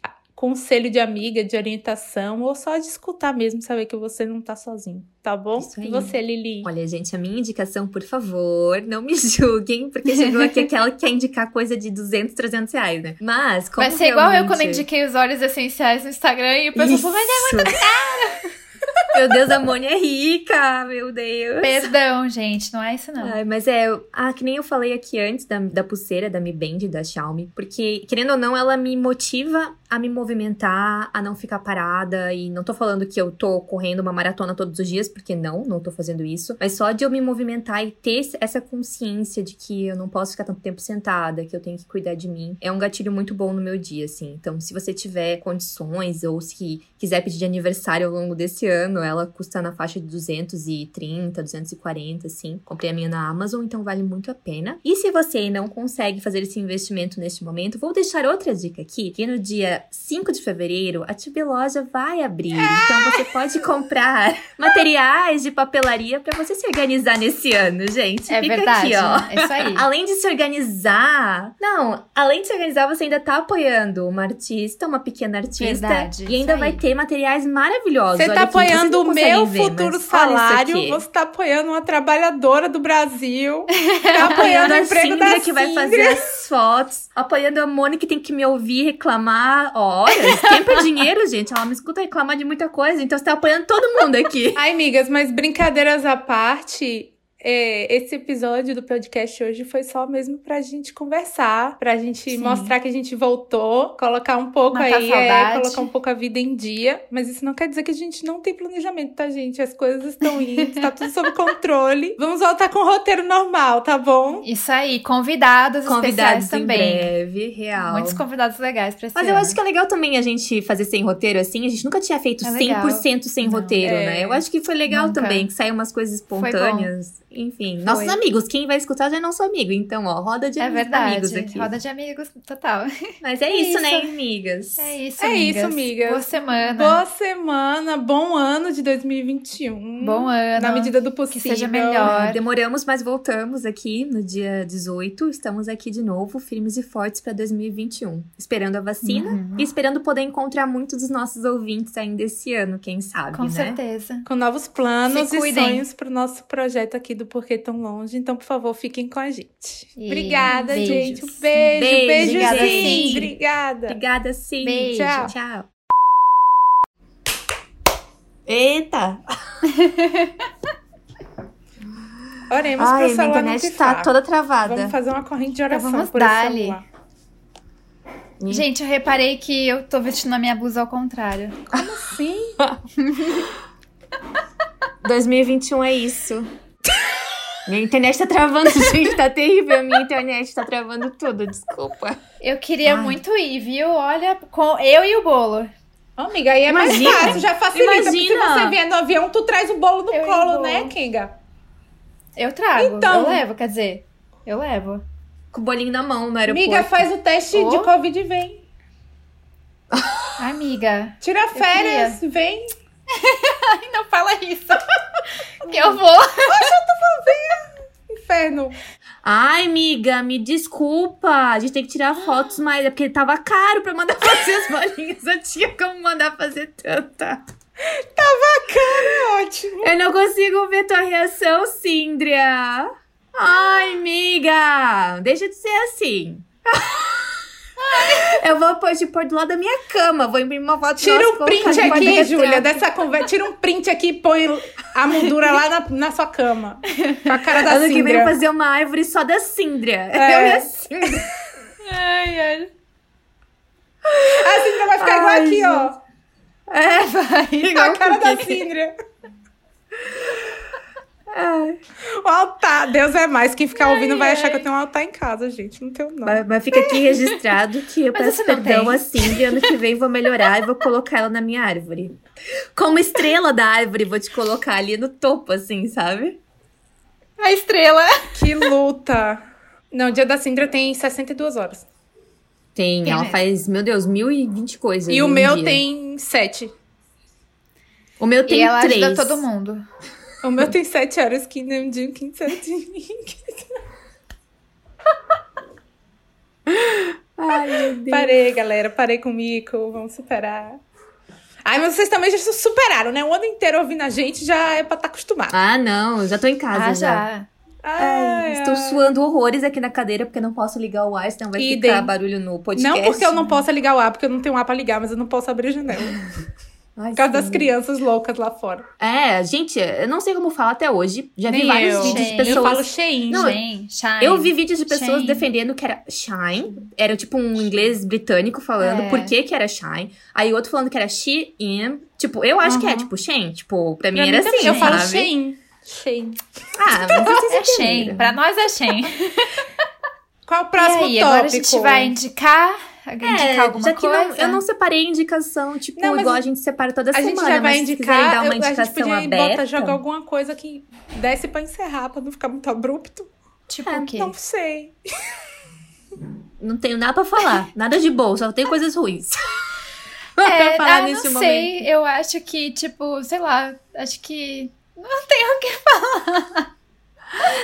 Speaker 3: conselho de amiga, de orientação, ou só de escutar mesmo, saber que você não tá sozinho, tá bom? E você, Lili?
Speaker 2: Olha, gente, a minha indicação, por favor, não me julguem, porque chegou aqui aquela que quer indicar coisa de 200, 300 reais, né? Mas, como
Speaker 1: Vai ser realmente... igual eu quando indiquei os óleos essenciais no Instagram e o pessoal falou, mas é muito caro!
Speaker 2: Meu Deus, a Mônia é rica, meu Deus.
Speaker 1: Perdão, gente, não é isso não.
Speaker 2: Ai, mas é, ah, que nem eu falei aqui antes da, da pulseira da Mi Band, da Xiaomi, porque, querendo ou não, ela me motiva a me movimentar, a não ficar parada. E não tô falando que eu tô correndo uma maratona todos os dias, porque não, não tô fazendo isso. Mas só de eu me movimentar e ter essa consciência de que eu não posso ficar tanto tempo sentada, que eu tenho que cuidar de mim, é um gatilho muito bom no meu dia, assim. Então, se você tiver condições ou se quiser pedir de aniversário ao longo desse ano, acessível. Ela custa na faixa de 230, 240, assim. Comprei a minha na Amazon, então vale muito a pena. E se você não consegue fazer esse investimento neste momento, vou deixar outra dica aqui, que no dia 5 de fevereiro, a Tibi Loja vai abrir. Então você pode comprar materiais de papelaria para você se organizar nesse ano, gente.
Speaker 1: É
Speaker 2: Fica
Speaker 1: verdade.
Speaker 2: aqui, ó.
Speaker 1: É isso aí.
Speaker 2: Além de se organizar. Não, além de se organizar, você ainda tá apoiando uma artista, uma pequena artista.
Speaker 1: Verdade,
Speaker 2: e ainda vai ter materiais maravilhosos.
Speaker 3: Você tá
Speaker 2: aqui, vocês
Speaker 3: apoiando
Speaker 2: não
Speaker 3: o
Speaker 2: conseguem
Speaker 3: meu
Speaker 2: ver,
Speaker 3: futuro salário, você tá apoiando uma trabalhadora do Brasil, tá apoiando o emprego da
Speaker 2: que vai fazer as fotos, apoiando a Mônica que tem que me ouvir reclamar horas. Tempo é dinheiro, gente. Ela me escuta reclamar de muita coisa, então você tá apoiando todo mundo aqui.
Speaker 3: Ai, amigas, mas brincadeiras à parte, é, esse episódio do podcast hoje foi só mesmo pra gente conversar, pra gente
Speaker 1: Sim.
Speaker 3: mostrar que a gente voltou, colocar um pouco
Speaker 1: Matar
Speaker 3: aí,
Speaker 1: a
Speaker 3: é,
Speaker 1: saudade.
Speaker 3: colocar um pouco a vida em dia. Mas isso não quer dizer que a gente não tem planejamento, tá, gente? As coisas estão indo, tá tudo sob controle. Vamos voltar com o roteiro normal, tá bom?
Speaker 1: Isso aí, convidados,
Speaker 2: Convidados
Speaker 1: especiais
Speaker 2: em
Speaker 1: também.
Speaker 2: breve, real.
Speaker 1: Muitos convidados legais pra esse
Speaker 2: Mas eu
Speaker 1: ano.
Speaker 2: acho que é legal também a gente fazer sem roteiro assim. A gente nunca tinha feito
Speaker 1: É legal.
Speaker 2: 100% sem
Speaker 1: Não.
Speaker 2: roteiro,
Speaker 3: É.
Speaker 2: né? Eu acho que foi legal
Speaker 1: Nunca.
Speaker 2: também, que saiu umas coisas
Speaker 1: Foi bom.
Speaker 2: espontâneas. Enfim,
Speaker 1: Foi.
Speaker 2: nossos amigos. Quem vai escutar já é nosso amigo. Então, ó, roda de
Speaker 1: É
Speaker 2: amigos
Speaker 1: verdade.
Speaker 2: aqui.
Speaker 1: Roda de amigos total.
Speaker 2: Mas é,
Speaker 1: É
Speaker 2: isso,
Speaker 1: isso.
Speaker 2: né, amigas?
Speaker 1: É isso,
Speaker 3: É
Speaker 1: amigas.
Speaker 3: isso, amigas.
Speaker 1: Boa semana.
Speaker 3: Boa semana, bom ano de 2021.
Speaker 1: Bom ano.
Speaker 3: Na medida do
Speaker 1: Que
Speaker 3: possível.
Speaker 1: seja melhor.
Speaker 2: Demoramos, mas voltamos aqui no dia 18. Estamos aqui de novo, firmes e fortes para 2021. Esperando a vacina
Speaker 1: Uhum.
Speaker 2: e esperando poder encontrar muitos dos nossos ouvintes ainda esse ano, quem sabe,
Speaker 1: Com
Speaker 2: né?
Speaker 1: certeza.
Speaker 3: Com novos planos e sonhos pro nosso projeto aqui do Porquê Tão Longe. Então, por favor, fiquem com a gente.
Speaker 1: E
Speaker 3: Obrigada,
Speaker 1: beijos.
Speaker 3: gente. Um beijo,
Speaker 2: Beijo,
Speaker 3: beijo,
Speaker 1: obrigada,
Speaker 3: sim.
Speaker 1: sim.
Speaker 3: Obrigada.
Speaker 2: Obrigada, sim.
Speaker 1: Beijo.
Speaker 3: Tchau.
Speaker 2: Tchau. Eita!
Speaker 3: Oremos
Speaker 2: Ai,
Speaker 3: pro celular não
Speaker 2: internet tá toda travada.
Speaker 3: Vamos fazer uma corrente de oração
Speaker 1: vamos
Speaker 3: por esse celular.
Speaker 1: Gente, eu reparei que eu tô vestindo a minha blusa ao contrário.
Speaker 3: Sim.
Speaker 2: 2021 é isso. Minha internet tá travando, gente, tá terrível. Minha internet tá travando tudo, desculpa.
Speaker 1: Eu queria
Speaker 2: Ai.
Speaker 1: muito ir, viu? Olha, com eu e o bolo.
Speaker 3: Ô, amiga, aí é
Speaker 2: Imagina.
Speaker 3: mais fácil, já facilita. Porque se
Speaker 2: Imagina.
Speaker 3: você vier no avião, tu traz o bolo no
Speaker 1: Eu
Speaker 3: colo,
Speaker 1: bolo.
Speaker 3: né, Kinga?
Speaker 1: Eu trago.
Speaker 3: Então.
Speaker 1: Eu levo, quer dizer, eu levo.
Speaker 2: Com o bolinho na mão no aeroporto.
Speaker 3: Amiga, faz o teste
Speaker 1: Ô.
Speaker 3: de Covid e vem.
Speaker 1: Amiga,
Speaker 3: Tira férias, vem.
Speaker 1: não fala isso. que eu vou.
Speaker 3: Inferno.
Speaker 2: Ai, amiga, me desculpa. A gente tem que tirar fotos, mas é porque tava caro pra mandar fazer as bolinhas. Eu tinha como mandar fazer tanta.
Speaker 3: É ótimo.
Speaker 2: Eu não consigo ver tua reação, Síndria. Ai, amiga, deixa de ser assim. Eu vou pôr, te pôr do lado da minha cama. Vou imprimir uma foto
Speaker 3: Tira
Speaker 2: nossa,
Speaker 3: um print aqui, Júlia, dessa conversa. Tira um print aqui e põe a moldura lá na, na sua cama. Com a cara da
Speaker 2: Ano que vem eu fazer uma árvore só da Síndria.
Speaker 3: É.
Speaker 2: Eu e a Síndria.
Speaker 1: Ai, ai.
Speaker 3: A Cindra vai ficar
Speaker 2: Ai,
Speaker 3: igual aqui, ó.
Speaker 2: É, vai.
Speaker 3: A cara da
Speaker 2: cookie. Ai.
Speaker 3: O altar. Deus é mais. Quem ficar ouvindo vai achar que eu tenho um altar em casa, gente. Não tenho, não.
Speaker 2: Mas, mas fica aqui registrado que eu
Speaker 1: Mas
Speaker 2: peço perdão
Speaker 1: tem.
Speaker 2: a Cindy. Ano que vem vou melhorar e vou colocar ela na minha árvore. Como estrela da árvore, vou te colocar ali no topo, assim, sabe?
Speaker 1: A estrela.
Speaker 3: Que luta. Não, o dia da Cindra tem 62 horas.
Speaker 2: Tem,
Speaker 1: Tem
Speaker 2: ela
Speaker 1: mesmo.
Speaker 2: faz, meu Deus, mil e vinte coisas.
Speaker 3: E o meu
Speaker 2: dia.
Speaker 3: tem 7.
Speaker 2: O meu tem
Speaker 1: e ela
Speaker 2: três.
Speaker 1: ajuda todo mundo.
Speaker 3: O meu tem 7 horas que nem um dia um 15
Speaker 2: Ai, meu Deus.
Speaker 3: Parei, galera. Parei com o mico. Vamos superar. Ai, mas vocês também já superaram, né? O ano inteiro ouvindo a gente já é pra estar acostumado.
Speaker 2: Ah, não, já tô em casa
Speaker 1: Ah,
Speaker 2: já.
Speaker 1: já.
Speaker 2: Ai, estou suando horrores aqui na cadeira porque não posso ligar o ar, senão vai
Speaker 3: Idem.
Speaker 2: ficar barulho no podcast.
Speaker 3: Não porque eu não possa ligar o ar, porque eu não tenho ar pra ligar, mas eu não posso abrir a janela.
Speaker 2: Ai,
Speaker 3: Por causa das
Speaker 2: sim.
Speaker 3: crianças loucas lá fora.
Speaker 2: É, gente, eu não sei como falar até hoje. Já vi vários
Speaker 3: eu.
Speaker 2: vídeos de pessoas.
Speaker 3: Eu falo.
Speaker 2: Não,
Speaker 1: Shine, shine.
Speaker 2: Eu vi vídeos de pessoas defendendo que era shine. Era tipo um inglês britânico falando
Speaker 1: É.
Speaker 2: por que que era shine. Aí outro falando que era she, in. Tipo, eu acho que é
Speaker 3: Uhum.
Speaker 2: tipo Shein. Tipo, pra mim
Speaker 3: Pra
Speaker 2: era
Speaker 3: mim
Speaker 2: assim,
Speaker 3: eu falo
Speaker 2: sabe?
Speaker 3: chein. Chein.
Speaker 2: Ah, mas vocês
Speaker 1: É
Speaker 2: entenderam.
Speaker 1: Shen. Pra nós é Shen.
Speaker 3: Qual o próximo
Speaker 1: e aí,
Speaker 3: tópico?
Speaker 1: agora a gente vai indicar indicar alguma
Speaker 2: já que
Speaker 1: coisa?
Speaker 2: não, eu não separei indicação, tipo,
Speaker 3: Não,
Speaker 2: igual a gente separa toda
Speaker 3: A
Speaker 2: semana.
Speaker 3: gente já vai indicar,
Speaker 2: dar uma
Speaker 3: eu- a gente
Speaker 2: indicação
Speaker 3: podia
Speaker 2: aberta.
Speaker 3: botar, jogar alguma coisa que desse pra encerrar, pra não ficar muito abrupto.
Speaker 1: Tipo
Speaker 2: É,
Speaker 1: o quê?
Speaker 3: Não sei.
Speaker 2: Não tenho nada pra falar. Nada de bom, só tem coisas ruins.
Speaker 1: É,
Speaker 2: pra falar
Speaker 1: ah,
Speaker 2: nesse
Speaker 1: não
Speaker 2: momento.
Speaker 1: sei, eu acho que, tipo, sei lá, acho que não tem o que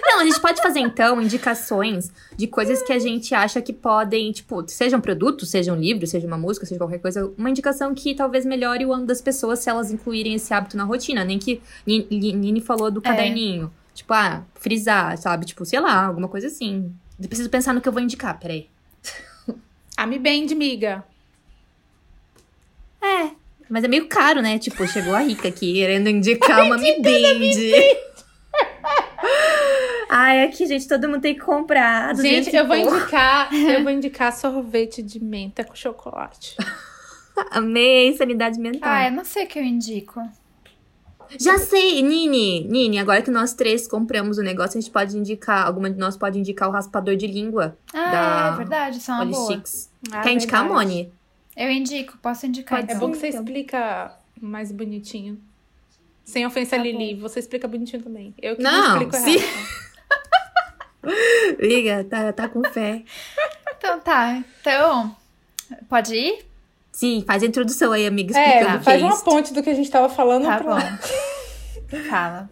Speaker 2: Não, a gente pode fazer então indicações de coisas que a gente acha que podem, tipo, sejam produtos, sejam livros, seja uma música, seja qualquer coisa, uma indicação que talvez melhore o ano das pessoas se elas incluírem esse hábito na rotina. Nem que Ni- Ni- Nini falou do caderninho. Tipo, ah, frisar, sabe? Tipo, sei lá, alguma coisa assim. Eu preciso pensar no que eu vou indicar, peraí.
Speaker 3: A Me Band, miga.
Speaker 2: É. Mas é meio caro, né? Tipo, chegou a Rica aqui querendo indicar uma Mi Band. Ai, aqui, gente, todo mundo tem que comprar. 200
Speaker 3: Gente, eu vou indicar, eu vou indicar sorvete de menta com chocolate.
Speaker 2: Amei, sanidade mental.
Speaker 1: Ah, eu não sei o que eu indico.
Speaker 2: Já sei, Nini, Nini, agora que nós três compramos o negócio, a gente pode indicar, alguma de nós pode indicar o raspador de língua
Speaker 1: Ah,
Speaker 2: Da
Speaker 1: é verdade, isso é uma boa.
Speaker 3: Ah,
Speaker 2: Quer indicar,
Speaker 3: verdade.
Speaker 2: Moni?
Speaker 1: Eu indico, posso indicar
Speaker 2: Pode
Speaker 3: É
Speaker 1: então.
Speaker 3: bom que você
Speaker 2: Então.
Speaker 3: explica mais bonitinho. Sem ofensa,
Speaker 1: Tá
Speaker 3: Lili. Você explica bonitinho também. Eu que
Speaker 2: Não,
Speaker 3: não, explico
Speaker 2: se-
Speaker 3: errado.
Speaker 2: Liga, tá, tá com fé.
Speaker 1: Então tá, então, pode ir?
Speaker 2: Sim, faz a introdução aí, amiga,
Speaker 3: É, faz
Speaker 2: é
Speaker 3: uma ponte do que a gente tava falando
Speaker 1: Tá bom. Fala.